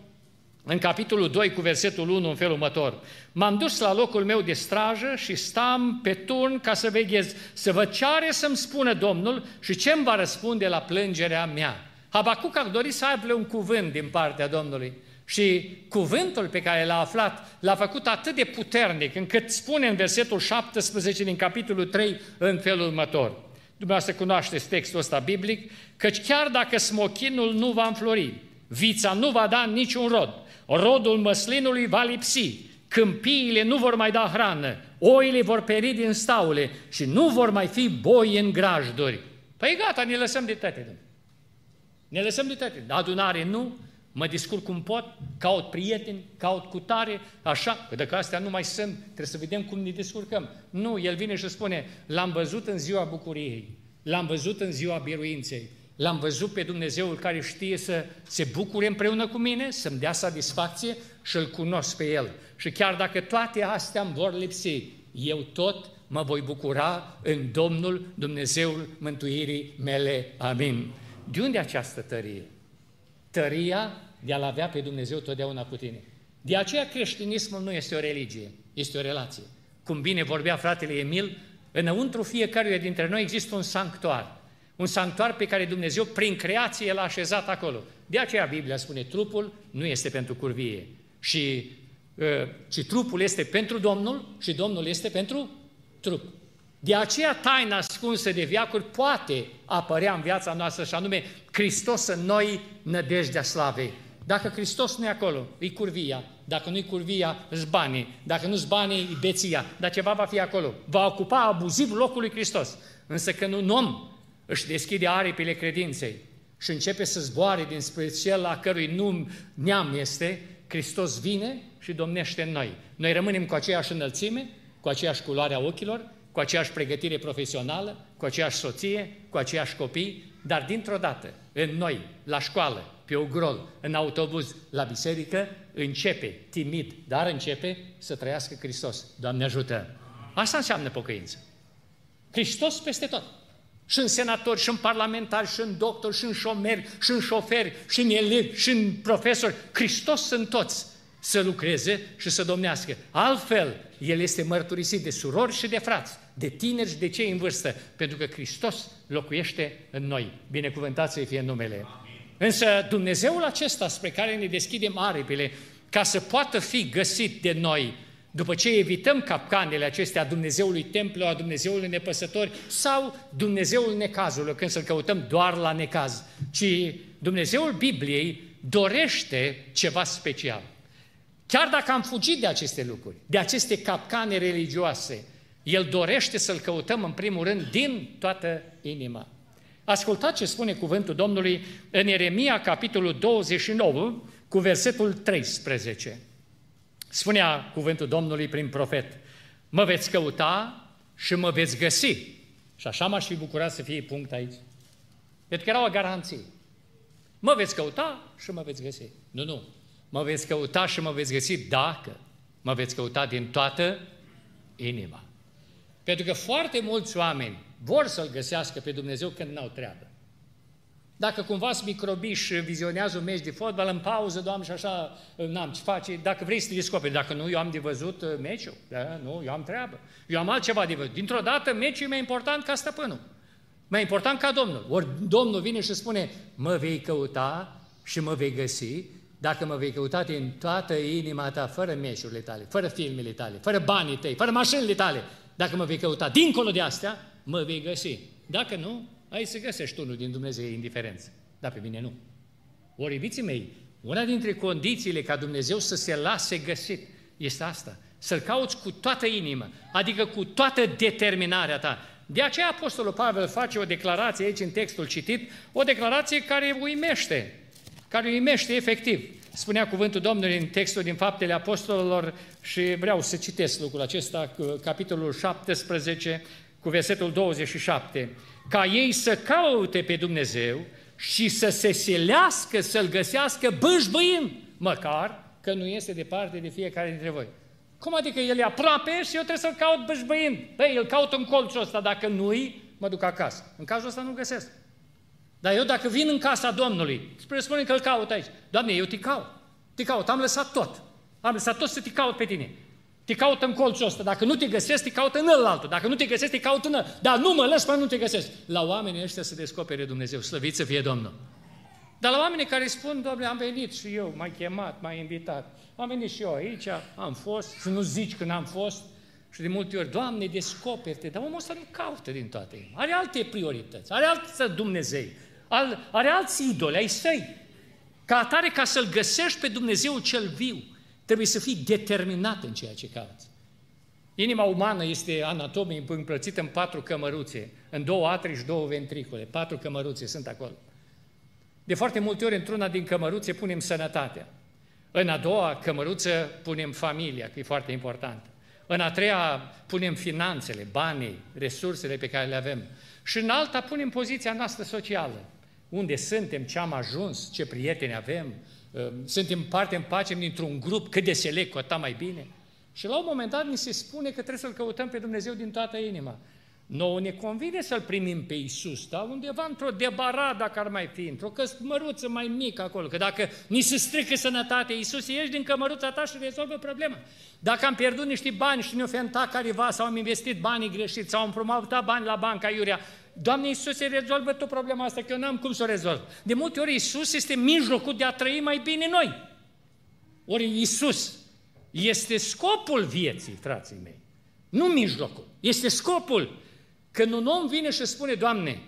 în capitolul 2 cu versetul 1 în felul următor. M-am dus la locul meu de strajă și stam pe turn ca să veghez, să vă ce are să-mi spună Domnul și ce îmi va răspunde la plângerea mea. Habacuc a dorit să aibă un cuvânt din partea Domnului. Și cuvântul pe care l-a aflat l-a făcut atât de puternic încât spune în versetul 17 din capitolul 3 în felul următor. Dumneavoastră cunoașteți textul ăsta biblic, căci chiar dacă smochinul nu va înflori, vița nu va da niciun rod, rodul măslinului va lipsi, câmpiile nu vor mai da hrană, oile vor peri din staule și nu vor mai fi boi în grajduri. Păi gata, ne lăsăm de toate. Ne lăsăm de toate. Adunare nu, mă discurc cum pot, caut prieteni, caut cutare, așa, că dacă astea nu mai sunt, trebuie să vedem cum ne descurcăm. Nu, el vine și spune, l-am văzut în ziua bucuriei, l-am văzut în ziua biruinței, l-am văzut pe Dumnezeul care știe să se bucure împreună cu mine, să-mi dea satisfacție și îl cunosc pe El. Și chiar dacă toate astea îmi vor lipsi, eu tot mă voi bucura în Domnul Dumnezeul mântuirii mele. Amin. De unde această tărie? Tăria de a-L avea pe Dumnezeu totdeauna cu tine. De aceea creștinismul nu este o religie, este o relație. Cum bine vorbea fratele Emil, înăuntru fiecăruia dintre noi există un sanctuar. Un sanctuar pe care Dumnezeu, prin creație, l-a așezat acolo. De aceea Biblia spune, trupul nu este pentru curvie, și, uh, ci trupul este pentru Domnul și Domnul este pentru trup. De aceea taina ascunsă de viacuri poate apărea în viața noastră și anume Hristos în noi nădejdea slavei. Dacă Hristos nu e acolo, e curvia. Dacă nu e curvia, îți banii. Dacă nu-s banii, e beția. Dar ceva va fi acolo. Va ocupa abuziv locul lui Hristos. Însă când un om își deschide aripile credinței și începe să zboare dinspre cel la cărui num neam este, Hristos vine și domnește în noi. Noi rămânem cu aceeași înălțime, cu aceeași culoare a ochilor, cu aceeași pregătire profesională, cu aceeași soție, cu aceeași copii, dar dintr-o dată, în noi, la școală, pe grol, în autobuz, la biserică, începe, timid, dar începe să trăiască Hristos. Doamne ajută! Asta înseamnă pocăință. Hristos peste tot. Și în senatori, și în parlamentari, și în doctori, și în șomeri, și în șoferi, și în elevi, și în profesori. Hristos sunt toți să lucreze și să domnească. Altfel, El este mărturisit de surori și de frați, de tineri și de cei în vârstă, pentru că Hristos locuiește în noi. Binecuvântat să fie numele. Însă Dumnezeul acesta spre care ne deschidem aripile, ca să poată fi găsit de noi, după ce evităm capcanele acestea Dumnezeului templu, a Dumnezeului nepăsători sau Dumnezeul necazului, când să-L căutăm doar la necaz, ci Dumnezeul Bibliei dorește ceva special. Chiar dacă am fugit de aceste lucruri, de aceste capcane religioase, El dorește să-L căutăm în primul rând din toată inima. Ascultați ce spune cuvântul Domnului în Ieremia, capitolul 29, cu versetul 13. Spunea cuvântul Domnului prin profet, mă veți căuta și mă veți găsi. Și așa m-aș fi bucurat să fie punct aici. Pentru că era o garanție. Mă veți căuta și mă veți găsi. Nu, nu. Mă veți căuta și mă veți găsi dacă mă veți căuta din toată inima. Pentru că foarte mulți oameni vor să-L găsească pe Dumnezeu când n-au treabă. Dacă cumva sunt microbi și vizionează un meci de fotbal în pauză, Doamne, și așa n-am ce face, dacă vrei să te descoperi, dacă nu, eu am de văzut uh, meciul, da? nu, eu am treabă, eu am altceva de văzut. Dintr-o dată, meciul e mai important ca stăpânul, mai important ca Domnul. Ori Domnul vine și spune, mă vei căuta și mă vei găsi dacă mă vei căuta din toată inima ta, fără meciurile tale, fără filmele tale, fără banii tăi, fără mașinile tale, dacă mă vei căuta dincolo de astea, mă vei găsi. Dacă nu, ai să găsești unul din Dumnezeu indiferență. Dar pe mine nu. Ori, iubiții mei, una dintre condițiile ca Dumnezeu să se lase găsit este asta. Să-L cauți cu toată inima, adică cu toată determinarea ta. De aceea Apostolul Pavel face o declarație aici în textul citit, o declarație care uimește, care uimește efectiv. Spunea cuvântul Domnului în textul din Faptele Apostolilor și vreau să citesc lucrul acesta, capitolul 17, cu versetul 27, ca ei să caute pe Dumnezeu și să se silească să-L găsească bâșbâind, măcar că nu este departe de fiecare dintre voi. Cum adică el e aproape și eu trebuie să-l caut bășbăind? Păi, îl caut în colțul ăsta, dacă nu-i, mă duc acasă. În cazul ăsta nu găsesc. Dar eu dacă vin în casa Domnului, spre spune că îl caut aici. Doamne, eu te caut. Te caut, am lăsat tot. Am lăsat tot să te caut pe tine. Te caut în colțul ăsta. Dacă nu te găsesc, te caut în altul. Dacă nu te găsesc, te caut în ăla. Dar nu mă lăs până nu te găsesc. La oamenii ăștia să descopere Dumnezeu. Slăvit să fie Domnul. Dar la oamenii care spun, Doamne, am venit și eu, m-ai chemat, m-ai invitat. Am venit și eu aici, am fost, să nu zici că n-am fost. Și de multe ori, Doamne, descoperi-te, dar omul ăsta nu caută din toate inima. Are alte priorități, are alte Dumnezei, are alți idoli ai săi. Ca atare, ca să-L găsești pe Dumnezeu cel viu, trebuie să fii determinat în ceea ce cauți. Inima umană este anatomie împărțită în patru cămăruțe, în două atri și două ventricule. Patru cămăruțe sunt acolo. De foarte multe ori, într-una din cămăruțe punem sănătatea. În a doua cămăruță punem familia, că e foarte important. În a treia punem finanțele, banii, resursele pe care le avem. Și în alta punem poziția noastră socială. Unde suntem, ce am ajuns, ce prieteni avem, ă, suntem parte în pace dintr-un grup, cât de select, cu atât mai bine. Și la un moment dat ni se spune că trebuie să-L căutăm pe Dumnezeu din toată inima. Nouă ne convine să-L primim pe Iisus, da? undeva într-o debaradă, dacă ar mai fi, într-o cămăruță mai mică acolo, că dacă ni se strică sănătatea, Iisus, ieși din cămăruța ta și rezolvă problema. Dacă am pierdut niște bani și ne-o fenta careva sau am investit banii greșiți sau am împrumutat bani la banca Iurea, Doamne Iisus, rezolvă tu problema asta, că eu n-am cum să o rezolv. De multe ori Iisus este mijlocul de a trăi mai bine noi. Ori Iisus este scopul vieții, frații mei. Nu mijlocul. Este scopul. Când un om vine și spune, Doamne,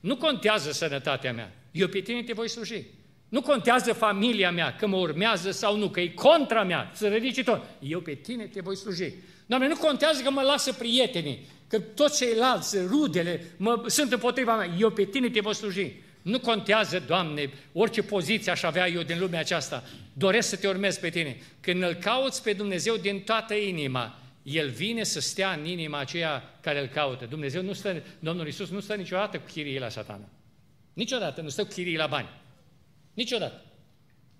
nu contează sănătatea mea, eu pe tine te voi sluji. Nu contează familia mea, că mă urmează sau nu, că e contra mea, să ridici tot. Eu pe tine te voi sluji. Doamne, nu contează că mă lasă prietenii, că toți ceilalți, rudele, mă, sunt împotriva mea. Eu pe tine te voi sluji. Nu contează, Doamne, orice poziție aș avea eu din lumea aceasta. Doresc să te urmez pe tine. Când îl cauți pe Dumnezeu din toată inima, el vine să stea în inima aceea care îl caută. Dumnezeu nu stă, Domnul Iisus nu stă niciodată cu chirii la satana. Niciodată nu stă cu chirii la bani. Niciodată.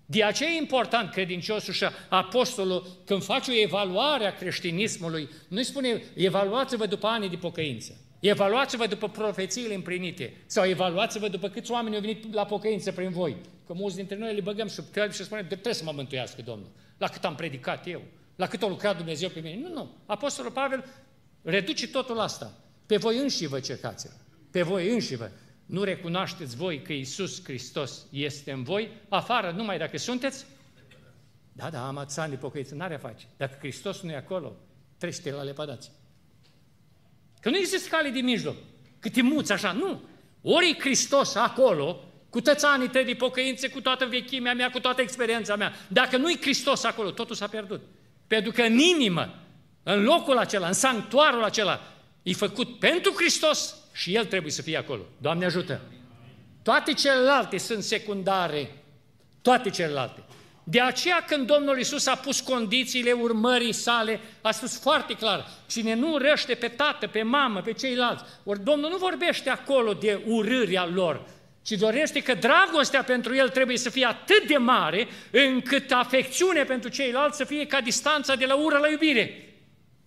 De aceea e important credinciosul și apostolul, când face o evaluare a creștinismului, nu îi spune, evaluați-vă după ani de pocăință. Evaluați-vă după profețiile împlinite sau evaluați-vă după câți oameni au venit la pocăință prin voi. Că mulți dintre noi le băgăm sub tălpi și spunem, trebuie să mă mântuiască Domnul. La cât am predicat eu, la cât a lucrat Dumnezeu pe mine. Nu, nu. Apostolul Pavel reduce totul asta. Pe voi înși vă cercați Pe voi înși vă. Nu recunoașteți voi că Iisus Hristos este în voi, afară numai dacă sunteți? Da, da, am ațani de pocăiță, n-are a face. Dacă Hristos nu e acolo, trește la lepădați. Că nu există cale de mijloc. Câte muți așa, nu. Ori e Hristos acolo, cu tățanii tăi de pocăință, cu toată vechimea mea, cu toată experiența mea. Dacă nu e Hristos acolo, totul s-a pierdut. Pentru că în inimă, în locul acela, în sanctuarul acela, e făcut pentru Hristos și El trebuie să fie acolo. Doamne ajută! Toate celelalte sunt secundare. Toate celelalte. De aceea când Domnul Isus a pus condițiile urmării sale, a spus foarte clar, cine nu urăște pe tată, pe mamă, pe ceilalți, ori Domnul nu vorbește acolo de urârea lor, ci dorește că dragostea pentru el trebuie să fie atât de mare, încât afecțiune pentru ceilalți să fie ca distanța de la ură la iubire.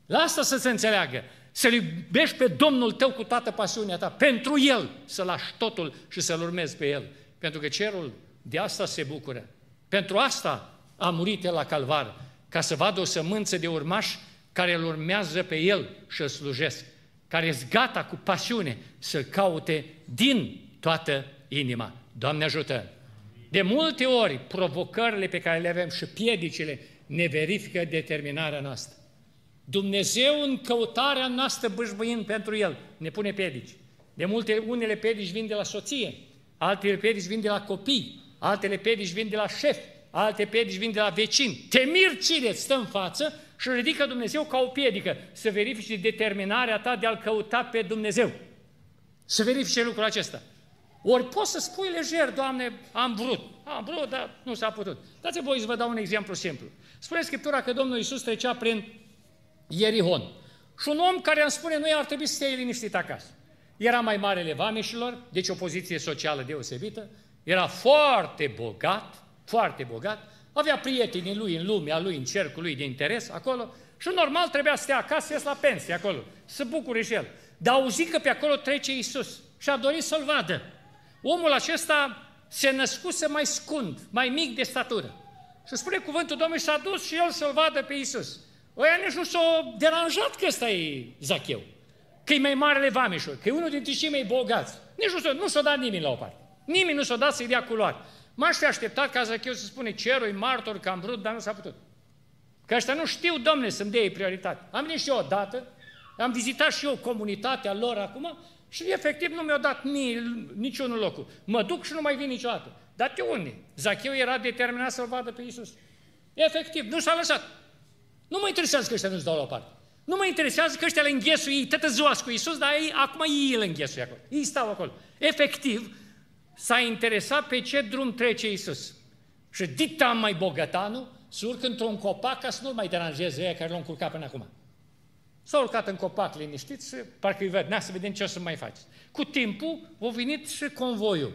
La asta să se înțeleagă. Să-L iubești pe Domnul tău cu toată pasiunea ta, pentru El, să lași totul și să-L urmezi pe El. Pentru că cerul de asta se bucură. Pentru asta a murit El la calvar, ca să vadă o sămânță de urmași care îl urmează pe El și îl slujesc, care sunt gata cu pasiune să caute din toată inima. Doamne ajută! De multe ori, provocările pe care le avem și piedicile ne verifică determinarea noastră. Dumnezeu în căutarea noastră bâșbâind pentru El ne pune piedici. De multe, unele piedici vin de la soție, altele piedici vin de la copii, altele piedici vin de la șef, alte piedici vin de la vecini. Te mir cine stă în față și ridică Dumnezeu ca o piedică să verifice determinarea ta de a-L căuta pe Dumnezeu. Să verifice lucrul acesta. Ori poți să spui lejer, Doamne, am vrut. Am vrut, dar nu s-a putut. Dați-vă voi să vă dau un exemplu simplu. Spune Scriptura că Domnul Iisus trecea prin Ierihon. Și un om care îmi spune, nu ar trebui să stea liniștit acasă. Era mai marele vameșilor, deci o poziție socială deosebită, era foarte bogat, foarte bogat, Avea prietenii lui în lumea lui, în cercul lui de interes, acolo, și normal trebuia să stea acasă, să la pensie acolo, să bucure și el. Dar auzi că pe acolo trece Isus și a dorit să-l vadă. Omul acesta se născuse mai scund, mai mic de statură. Și spune cuvântul Domnului, s-a dus și el să-l vadă pe Isus. Oia nici nu s-a deranjat că ăsta e Zacheu, că e mai marele vameșul, că e unul dintre cei mai bogați. Nici nu s-a, nu s-a dat nimeni la o parte. Nimeni nu s-a dat să-i dea culoare. M-aș fi așteptat ca Zacheu să spune cerul e martor că am vrut, dar nu s-a putut. Că ăștia nu știu, domne, să-mi dea prioritate. Am venit și eu odată, am vizitat și eu comunitatea lor acum și efectiv nu mi-au dat mie niciunul locul. Mă duc și nu mai vin niciodată. Dar de unde? Zacheu era determinat să-L vadă pe Iisus. Efectiv, nu s-a lăsat. Nu mă interesează că ăștia nu-ți dau la o parte. Nu mă interesează că ăștia le înghesuie ei toată ziua cu Iisus, dar ei, acum ei îl înghesuie acolo. Ei stau acolo. Efectiv, s-a interesat pe ce drum trece Iisus. Și dita mai bogătanul, să urcă într-un copac ca să nu mai deranjeze ea care l-au încurcat până acum. S-a urcat în copac liniștit și parcă îi văd, să vedem ce o să mai faci. Cu timpul a venit și convoiul.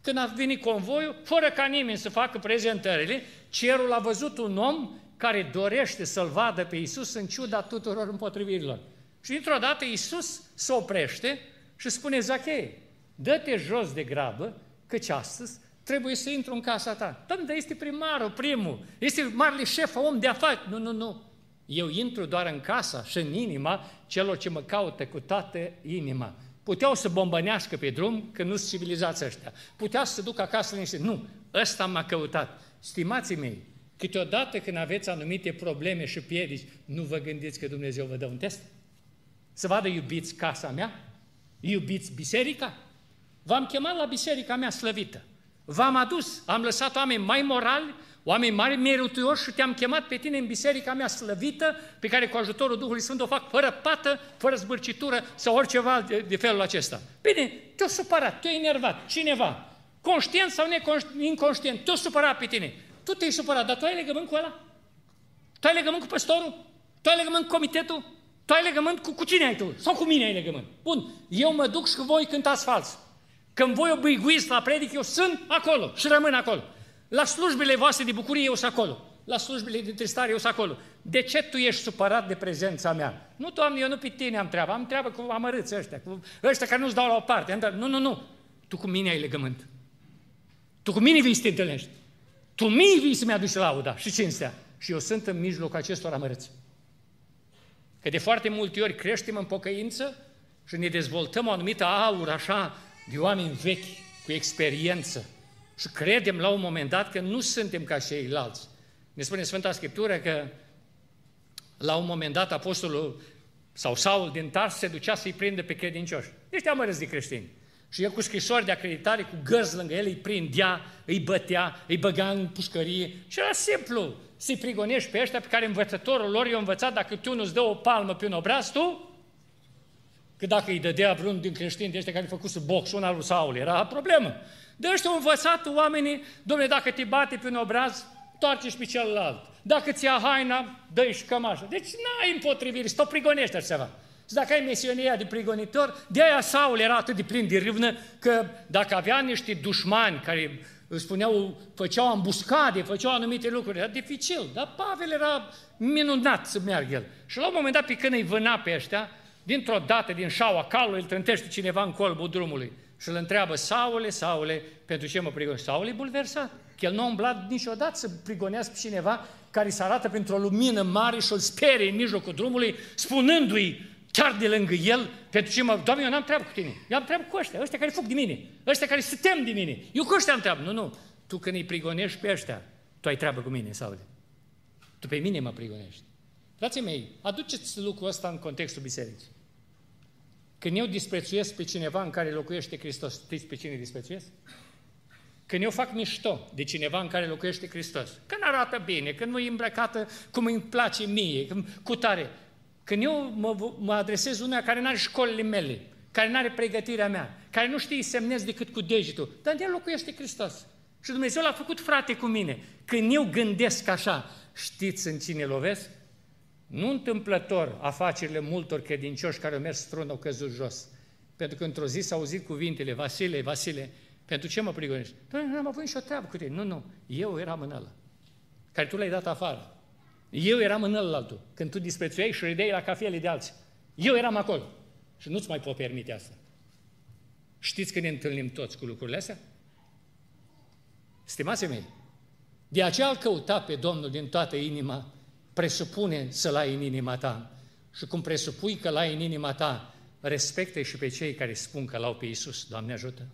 Când a venit convoiul, fără ca nimeni să facă prezentările, cerul a văzut un om care dorește să-L vadă pe Isus în ciuda tuturor împotrivirilor. Și dintr-o dată Isus se oprește și spune, Zachei, dă-te jos de grabă, căci astăzi trebuie să intru în casa ta. Doamne, dar este primarul, primul, este marele șef, om de afaceri. Nu, nu, nu. Eu intru doar în casa și în inima celor ce mă caută cu toată inima. Puteau să bombănească pe drum, că nu sunt civilizați ăștia. Puteau să se ducă acasă liniște. Nu, ăsta m-a căutat. Stimații mei, câteodată când aveți anumite probleme și piedici, nu vă gândiți că Dumnezeu vă dă un test? Să vadă, iubiți casa mea? Iubiți biserica? V-am chemat la biserica mea slăvită. V-am adus, am lăsat oameni mai morali, oameni mari merituoși și te-am chemat pe tine în biserica mea slăvită, pe care cu ajutorul Duhului Sfânt o fac fără pată, fără zbârcitură sau oriceva de, de felul acesta. Bine, te-a supărat, te-a enervat cineva, conștient sau inconștient, te-a supărat pe tine. Tu te-ai supărat, dar tu ai legământ cu ăla? Tu ai legământ cu păstorul? Tu ai legământ cu comitetul? Tu ai legământ cu, cu cine ai tu? Sau cu mine ai legământ? Bun, eu mă duc și cu voi cântați fals. Când voi obâiguiți la predic, eu sunt acolo și rămân acolo. La slujbele voastre de bucurie, eu sunt acolo. La slujbele de tristare, eu sunt acolo. De ce tu ești supărat de prezența mea? Nu, Doamne, eu nu pe tine am treabă, am treabă cu amărâți ăștia, cu ăștia care nu-ți dau la o parte. Am nu, nu, nu. Tu cu mine ai legământ. Tu cu mine vii să te întâlnești. Tu mie vii să-mi aduci lauda și cinstea. Și eu sunt în mijlocul acestor amărâți. Că de foarte multe ori creștem în pocăință și ne dezvoltăm o anumită aură așa de oameni vechi, cu experiență. Și credem la un moment dat că nu suntem ca ceilalți. Ne spune Sfânta Scriptură că la un moment dat apostolul sau Saul din Tars se ducea să-i prindă pe credincioși. Deci te amărâți de creștini. Și el cu scrisori de acreditare, cu gărzi lângă el, îi prindea, îi bătea, îi băga în pușcărie. Și era simplu să-i prigonești pe ăștia pe care învățătorul lor i-a învățat, dacă tu nu-ți dă o palmă pe un obraz, tu Că dacă îi dădea vreun din creștini de ăștia care făcuse box, una lui Saul, era problemă. De ăștia au învățat oamenii, domnule, dacă te bate pe un obraz, toarce și pe celălalt. Dacă ți ia haina, dă și cămașa. Deci n-ai împotrivire, stau prigonești așa ceva. Și dacă ai mesionia de prigonitor, de aia Saul era atât de plin de râvnă că dacă avea niște dușmani care îți spuneau, făceau ambuscade, făceau anumite lucruri, era dificil, dar Pavel era minunat să meargă el. Și la un moment dat, pe când îi vâna pe ăștia, dintr-o dată, din șaua calului, îl trântește cineva în colbul drumului și îl întreabă, Saule, Saule, pentru ce mă prigonești? Saul e bulversat, că el nu a umblat niciodată să prigonească pe cineva care se arată printr-o lumină mare și îl sperie în mijlocul drumului, spunându-i chiar de lângă el, pentru ce mă, Doamne, eu n-am treabă cu tine, eu am treabă cu ăștia, ăștia care fug de mine, ăștia care se tem de mine, eu cu ăștia am treabă. Nu, nu, tu când îi prigonești pe ăștia, tu ai treabă cu mine, Saule. Tu pe mine mă prigonești. Frații mei, aduceți lucrul ăsta în contextul bisericii. Când eu disprețuiesc pe cineva în care locuiește Hristos, știți pe cine disprețuiesc? Când eu fac mișto de cineva în care locuiește Hristos, când arată bine, când nu e îmbrăcată cum îmi place mie, cu tare, când eu mă, mă adresez unea care nu are școlile mele, care nu are pregătirea mea, care nu știe semnez decât cu degetul, dar în el locuiește Hristos. Și Dumnezeu l-a făcut frate cu mine. Când eu gândesc așa, știți în cine lovesc? Nu întâmplător afacerile multor credincioși care au mers strun au căzut jos. Pentru că într-o zi s-au auzit cuvintele, Vasile, Vasile, pentru ce mă prigonești? Doamne, nu am avut nicio treabă cu tine. Nu, nu, eu eram în ăla. care tu l-ai dat afară. Eu eram în altul, când tu disprețuiai și râdeai la cafele de alții. Eu eram acolo. Și nu-ți mai pot permite asta. Știți că ne întâlnim toți cu lucrurile astea? Stimații mei, de aceea îl căuta pe Domnul din toată inima, presupune să-l ai în inima ta. Și cum presupui că l-ai în inima ta, respecte și pe cei care spun că l-au pe Iisus. Doamne ajută!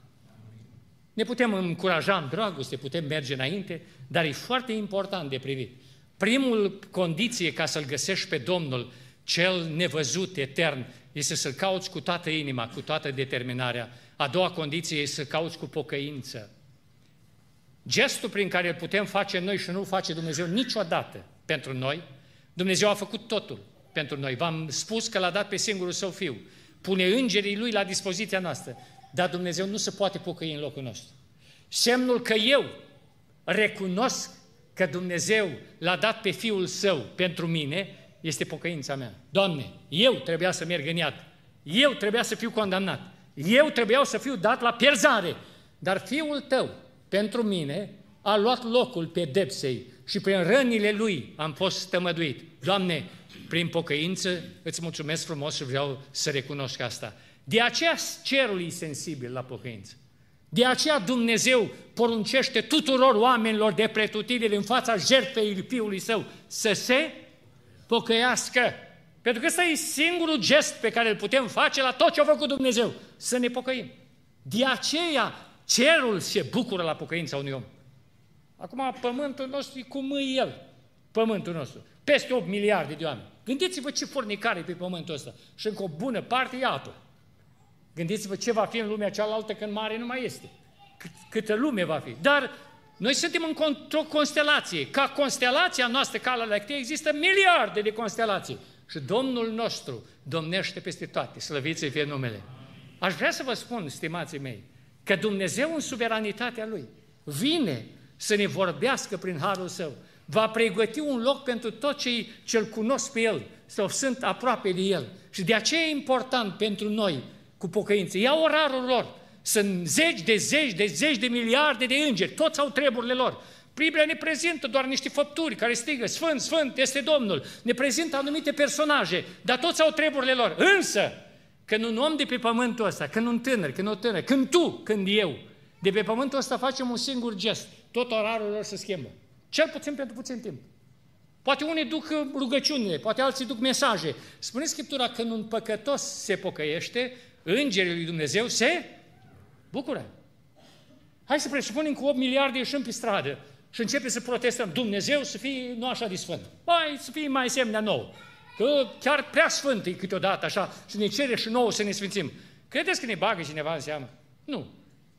Ne putem încuraja în dragoste, putem merge înainte, dar e foarte important de privit. Primul condiție ca să-L găsești pe Domnul, cel nevăzut, etern, este să-L cauți cu toată inima, cu toată determinarea. A doua condiție este să cauți cu pocăință. Gestul prin care îl putem face noi și nu face Dumnezeu niciodată pentru noi, Dumnezeu a făcut totul pentru noi. V-am spus că l-a dat pe singurul său fiu. Pune îngerii lui la dispoziția noastră. Dar Dumnezeu nu se poate pocăi în locul nostru. Semnul că eu recunosc că Dumnezeu l-a dat pe Fiul Său pentru mine, este pocăința mea. Doamne, eu trebuia să merg în iad. Eu trebuia să fiu condamnat. Eu trebuia să fiu dat la pierzare. Dar Fiul Tău, pentru mine, a luat locul pedepsei și prin rănile Lui am fost stămăduit. Doamne, prin pocăință îți mulțumesc frumos și vreau să recunosc asta. De aceea cerul e sensibil la pocăință. De aceea Dumnezeu poruncește tuturor oamenilor de pretutire în fața jertfei Fiului Său să se pocăiască. Pentru că ăsta e singurul gest pe care îl putem face la tot ce a făcut Dumnezeu, să ne pocăim. De aceea cerul se bucură la pocăința unui om. Acum pământul nostru e cum e el, pământul nostru. Peste 8 miliarde de oameni. Gândiți-vă ce fornicare pe pământul ăsta. Și încă o bună parte e apă. Gândiți-vă ce va fi în lumea cealaltă când mare nu mai este. Cât, câtă lume va fi. Dar noi suntem într-o constelație. Ca constelația noastră, Calea Lactee, există miliarde de constelații. Și Domnul nostru domnește peste toate. Slăviți să fie numele. Aș vrea să vă spun, stimații mei, că Dumnezeu în suveranitatea Lui vine să ne vorbească prin Harul Său. Va pregăti un loc pentru toți cei ce-L cunosc pe El sau sunt aproape de El. Și de aceea e important pentru noi cu pocăință. Ia orarul lor. Sunt zeci de zeci de zeci de miliarde de îngeri. Toți au treburile lor. Biblia ne prezintă doar niște făpturi care strigă, Sfânt, Sfânt este Domnul. Ne prezintă anumite personaje, dar toți au treburile lor. Însă, când un om de pe pământul ăsta, când un tânăr, când o tânără, când tu, când eu, de pe pământul ăsta facem un singur gest, tot orarul lor se schimbă. Cel puțin pentru puțin timp. Poate unii duc rugăciunile, poate alții duc mesaje. Spune Scriptura, când un păcătos se pocăiește, îngerii lui Dumnezeu se bucură. Hai să presupunem că 8 miliarde ieșim pe stradă și începe să protestăm. Dumnezeu să fie nu așa de sfânt. Mai să fie mai semnea nou. Că chiar prea sfânt e câteodată așa și ne cere și nouă să ne sfințim. Credeți că ne bagă cineva în seamă? Nu.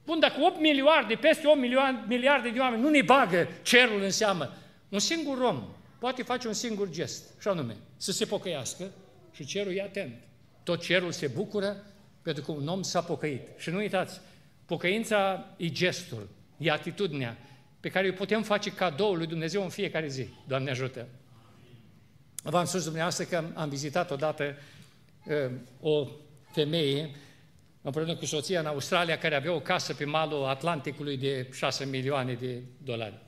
Bun, dacă 8 miliarde, peste 8 miliarde de oameni nu ne bagă cerul în seamă, un singur om poate face un singur gest, și anume, să se pocăiască și cerul e atent. Tot cerul se bucură pentru că un om s-a pocăit. Și nu uitați, pocăința e gestul, e atitudinea pe care o putem face cadoul lui Dumnezeu în fiecare zi. Doamne ajută! V-am spus dumneavoastră că am vizitat odată uh, o femeie împreună cu soția în Australia care avea o casă pe malul Atlanticului de 6 milioane de dolari.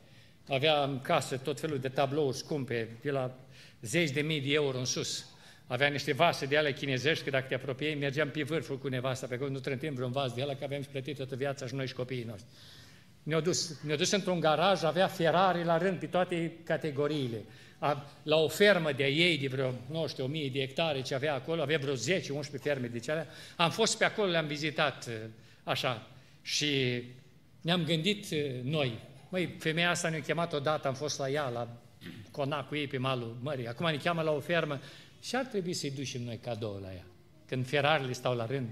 Avea în casă tot felul de tablouri scumpe, de la zeci de mii de euro în sus. Avea niște vase de ale chinezești, că dacă te apropiei, mergeam pe vârful cu nevasta, pe acolo nu trântim vreun vas de ala, că aveam plătit toată viața și noi și copiii noștri. Ne-au dus, ne dus într-un garaj, avea Ferrari la rând pe toate categoriile. A, la o fermă de ei, de vreo, nu știu, o mie de hectare ce avea acolo, avea vreo 10-11 ferme de cealea. Am fost pe acolo, le-am vizitat așa și ne-am gândit noi, măi, femeia asta ne-a chemat odată, am fost la ea, la conac cu ei pe malul mării, acum ne cheamă la o fermă, și ar trebui să-i ducem noi cadou la ea. Când ferarile stau la rând,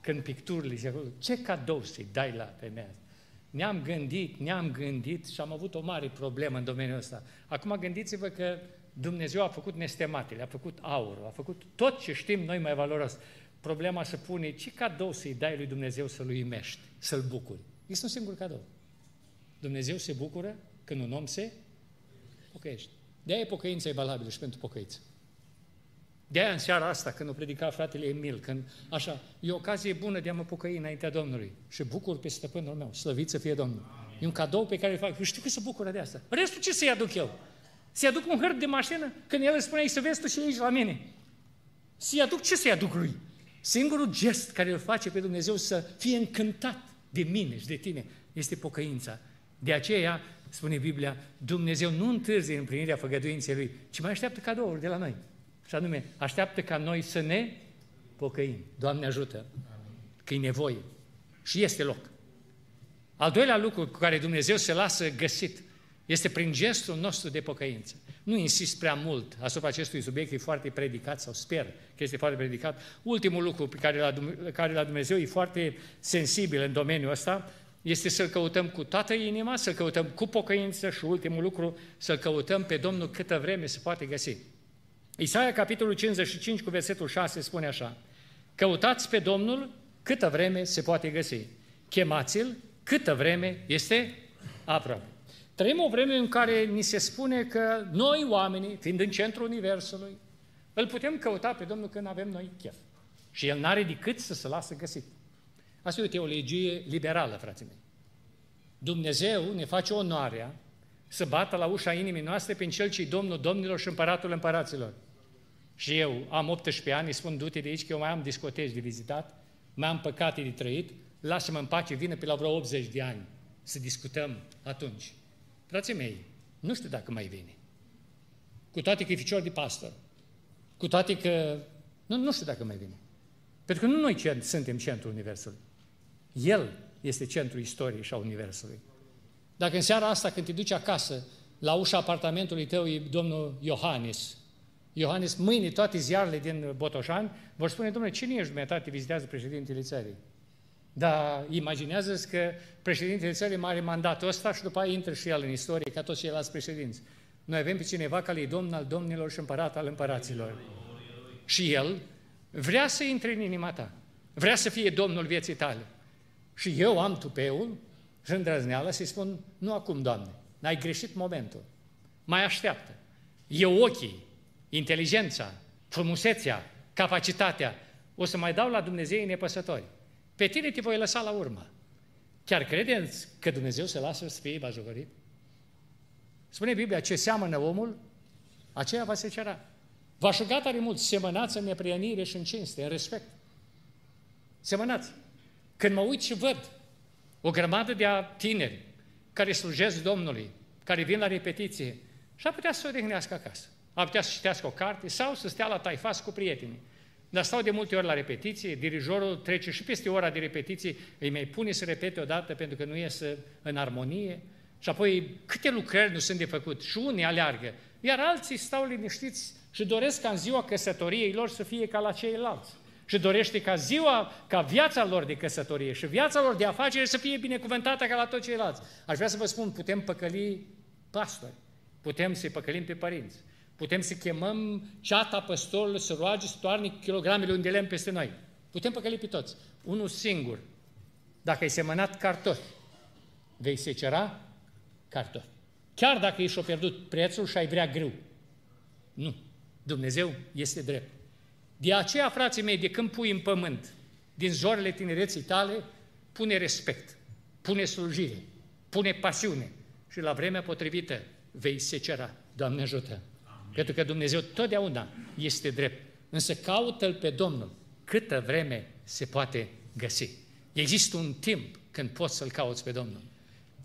când picturile și acolo, ce cadou să-i dai la femeia Ne-am gândit, ne-am gândit și am avut o mare problemă în domeniul ăsta. Acum gândiți-vă că Dumnezeu a făcut nestematele, a făcut aurul, a făcut tot ce știm noi mai valoros. Problema se pune, ce cadou să-i dai lui Dumnezeu să-l uimești, să-l bucuri? Este un singur cadou. Dumnezeu se bucură când un om se pocăiește. De-aia pocăința e valabilă și pentru pocăiță. De aia în seara asta, când o predica fratele Emil, când așa, e o ocazie bună de a mă pocăi înaintea Domnului și bucur pe stăpânul meu, slăvit să fie Domnul. E un cadou pe care îl fac. Eu știu că se bucură de asta. Restul ce să-i aduc eu? Să-i aduc un hârb de mașină când el îți spunea să vezi tu și aici la mine. Să-i aduc ce să-i aduc lui? Singurul gest care îl face pe Dumnezeu să fie încântat de mine și de tine este pocăința. De aceea, spune Biblia, Dumnezeu nu întârzie împlinirea făgăduinței Lui, ci mai așteaptă cadouri de la noi. Și anume, așteaptă ca noi să ne pocăim. Doamne ajută! Că e nevoie. Și este loc. Al doilea lucru cu care Dumnezeu se lasă găsit este prin gestul nostru de pocăință. Nu insist prea mult asupra acestui subiect, e foarte predicat sau sper că este foarte predicat. Ultimul lucru pe care la, care la Dumnezeu e foarte sensibil în domeniul ăsta este să-L căutăm cu toată inima, să-L căutăm cu pocăință și ultimul lucru, să-L căutăm pe Domnul câtă vreme se poate găsi. Isaia, capitolul 55, cu versetul 6, spune așa, Căutați pe Domnul câtă vreme se poate găsi. Chemați-L câtă vreme este aproape. Trăim o vreme în care ni se spune că noi oamenii, fiind în centrul Universului, îl putem căuta pe Domnul când avem noi chef. Și El n-are decât să se lasă găsit. Asta e o teologie liberală, frații mei. Dumnezeu ne face onoarea să bată la ușa inimii noastre prin Cel ce Domnul Domnilor și Împăratul Împăraților. Și eu am 18 ani, îi spun, du-te de aici că eu mai am discoteci de vizitat, mai am păcate de trăit, lasă-mă în pace, vină pe la vreo 80 de ani să discutăm atunci. Frații mei, nu știu dacă mai vine. Cu toate că e ficior de pastor. Cu toate că... Nu, nu știu dacă mai vine. Pentru că nu noi suntem centrul Universului. El este centrul istoriei și a Universului. Dacă în seara asta, când te duci acasă, la ușa apartamentului tău e domnul Iohannis, Iohannis, mâine toate ziarele din Botoșani vor spune, domnule, cine ești dumneavoastră, vizitează președintele țării? Dar imaginează că președintele țării are mandatul ăsta și după aia intră și el în istorie, ca toți ceilalți președinți. Noi avem pe cineva care e domn al domnilor și împărat al împăraților. Și el vrea să intre în inima ta. Vrea să fie domnul vieții tale. Și eu am tupeul și îndrăzneala să-i spun, nu acum, Doamne, n-ai greșit momentul. Mai așteaptă. Eu ochii, inteligența, frumusețea, capacitatea, o să mai dau la Dumnezeu nepăsători. Pe tine te voi lăsa la urmă. Chiar credeți că Dumnezeu se lasă să fie bajocorit? Spune Biblia, ce seamănă omul, aceea va se cera. V-aș șugat are mult, semănați în neprienire și în cinste, în respect. Semănați. Când mă uit și văd o grămadă de tineri care slujesc Domnului, care vin la repetiție și ar putea să se odihnească acasă. Ar putea să citească o carte sau să stea la taifas cu prietenii. Dar stau de multe ori la repetiție, dirijorul trece și peste ora de repetiție, îi mai pune să repete odată pentru că nu iese în armonie. Și apoi câte lucrări nu sunt de făcut și unii aleargă, iar alții stau liniștiți și doresc ca în ziua căsătoriei lor să fie ca la ceilalți. Și dorește ca ziua, ca viața lor de căsătorie și viața lor de afacere să fie binecuvântată ca la toți ceilalți. Aș vrea să vă spun, putem păcăli pastori, putem să-i păcălim pe părinți, Putem să chemăm ceata păstorului să roage să toarne kilogramele unde lemn peste noi. Putem păcăli pe toți. Unul singur. Dacă ai semănat cartofi, vei secera cartofi. Chiar dacă ești-o pierdut prețul și ai vrea greu. Nu. Dumnezeu este drept. De aceea, frații mei, de când pui în pământ, din zorile tinereții tale, pune respect, pune slujire, pune pasiune și la vremea potrivită vei secera. Doamne ajută! Pentru că Dumnezeu totdeauna este drept. Însă caută-L pe Domnul câtă vreme se poate găsi. Există un timp când poți să-L cauți pe Domnul.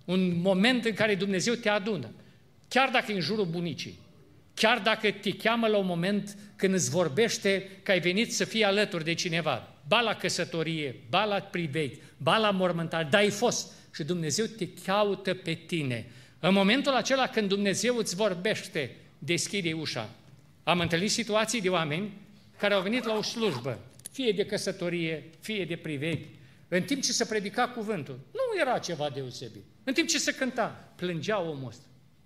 Un moment în care Dumnezeu te adună. Chiar dacă e în jurul bunicii. Chiar dacă te cheamă la un moment când îți vorbește că ai venit să fii alături de cineva. Ba la căsătorie, ba la privei, ba la mormântare, dar ai fost. Și Dumnezeu te caută pe tine. În momentul acela când Dumnezeu îți vorbește, deschide ușa. Am întâlnit situații de oameni care au venit la o slujbă, fie de căsătorie, fie de priveghi, în timp ce se predica cuvântul. Nu era ceva deosebit. În timp ce se cânta, plângea omul ăsta.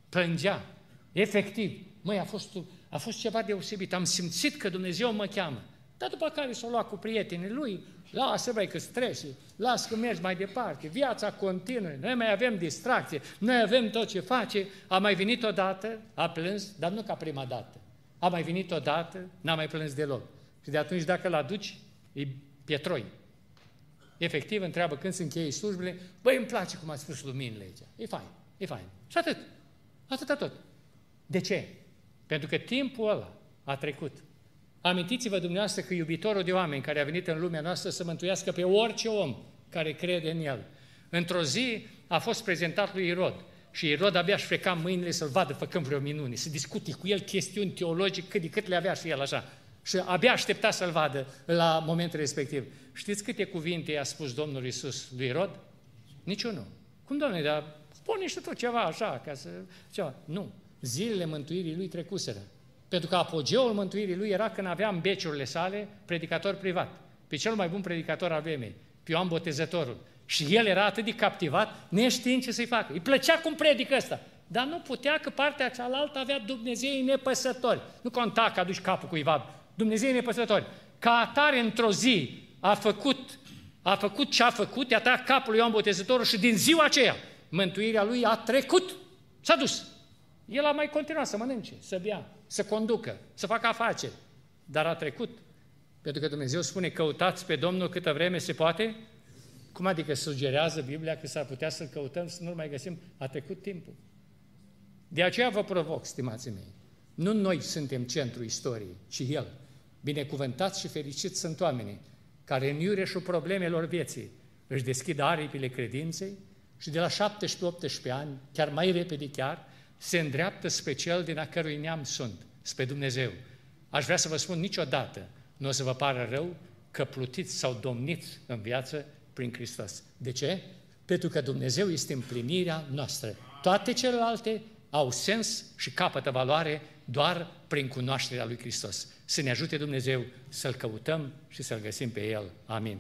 Plângea. Efectiv. Măi, a fost, a fost ceva deosebit. Am simțit că Dumnezeu mă cheamă. Dar după care s-a luat cu prietenii lui, lasă băi că stresi, lasă că mergi mai departe, viața continuă, noi mai avem distracție, noi avem tot ce face, a mai venit odată, a plâns, dar nu ca prima dată. A mai venit odată, n-a mai plâns deloc. Și de atunci dacă îl aduci, e pietroi. Efectiv, întreabă când se încheie slujbele, băi, îmi place cum ați spus luminile aici. E fain, e fain. Și atât. Atâta tot. De ce? Pentru că timpul ăla a trecut. Amintiți-vă dumneavoastră că iubitorul de oameni care a venit în lumea noastră să mântuiască pe orice om care crede în el. Într-o zi a fost prezentat lui Irod și Irod abia își freca mâinile să-l vadă făcând vreo minune, să discute cu el chestiuni teologice cât de cât le avea și el așa. Și abia aștepta să-l vadă la momentul respectiv. Știți câte cuvinte i-a spus Domnul Isus lui Irod? Niciunul. Cum, Doamne, dar spune și tot ceva așa, ca să... Ceva. Nu. Zilele mântuirii lui trecuseră. Pentru că apogeul mântuirii lui era când avea în beciurile sale predicator privat. Pe cel mai bun predicator al vremei, pe Ioan Botezătorul. Și el era atât de captivat, neștiind ce să-i facă. Îi plăcea cum predică ăsta. Dar nu putea că partea cealaltă avea Dumnezei nepăsători. Nu conta că aduci capul cuiva. Dumnezei nepăsători. Ca atare, într-o zi, a făcut, a făcut ce a făcut, i-a tăiat capul lui Ioan Botezătorul și din ziua aceea, mântuirea lui a trecut. S-a dus. El a mai continuat să mănânce, să bea, să conducă, să facă afaceri. Dar a trecut. Pentru că Dumnezeu spune, căutați pe Domnul câtă vreme se poate. Cum adică sugerează Biblia că s-ar putea să-L căutăm să nu-L mai găsim? A trecut timpul. De aceea vă provoc, stimații mei. Nu noi suntem centrul istoriei, ci El. Binecuvântați și fericiți sunt oamenii care în iureșul problemelor vieții își deschid aripile credinței și de la 17-18 ani, chiar mai repede chiar, se îndreaptă spre cel din a cărui neam sunt, spre Dumnezeu. Aș vrea să vă spun niciodată, nu o să vă pară rău că plutiți sau domniți în viață prin Hristos. De ce? Pentru că Dumnezeu este împlinirea noastră. Toate celelalte au sens și capătă valoare doar prin cunoașterea lui Hristos. Să ne ajute Dumnezeu să-L căutăm și să-L găsim pe El. Amin.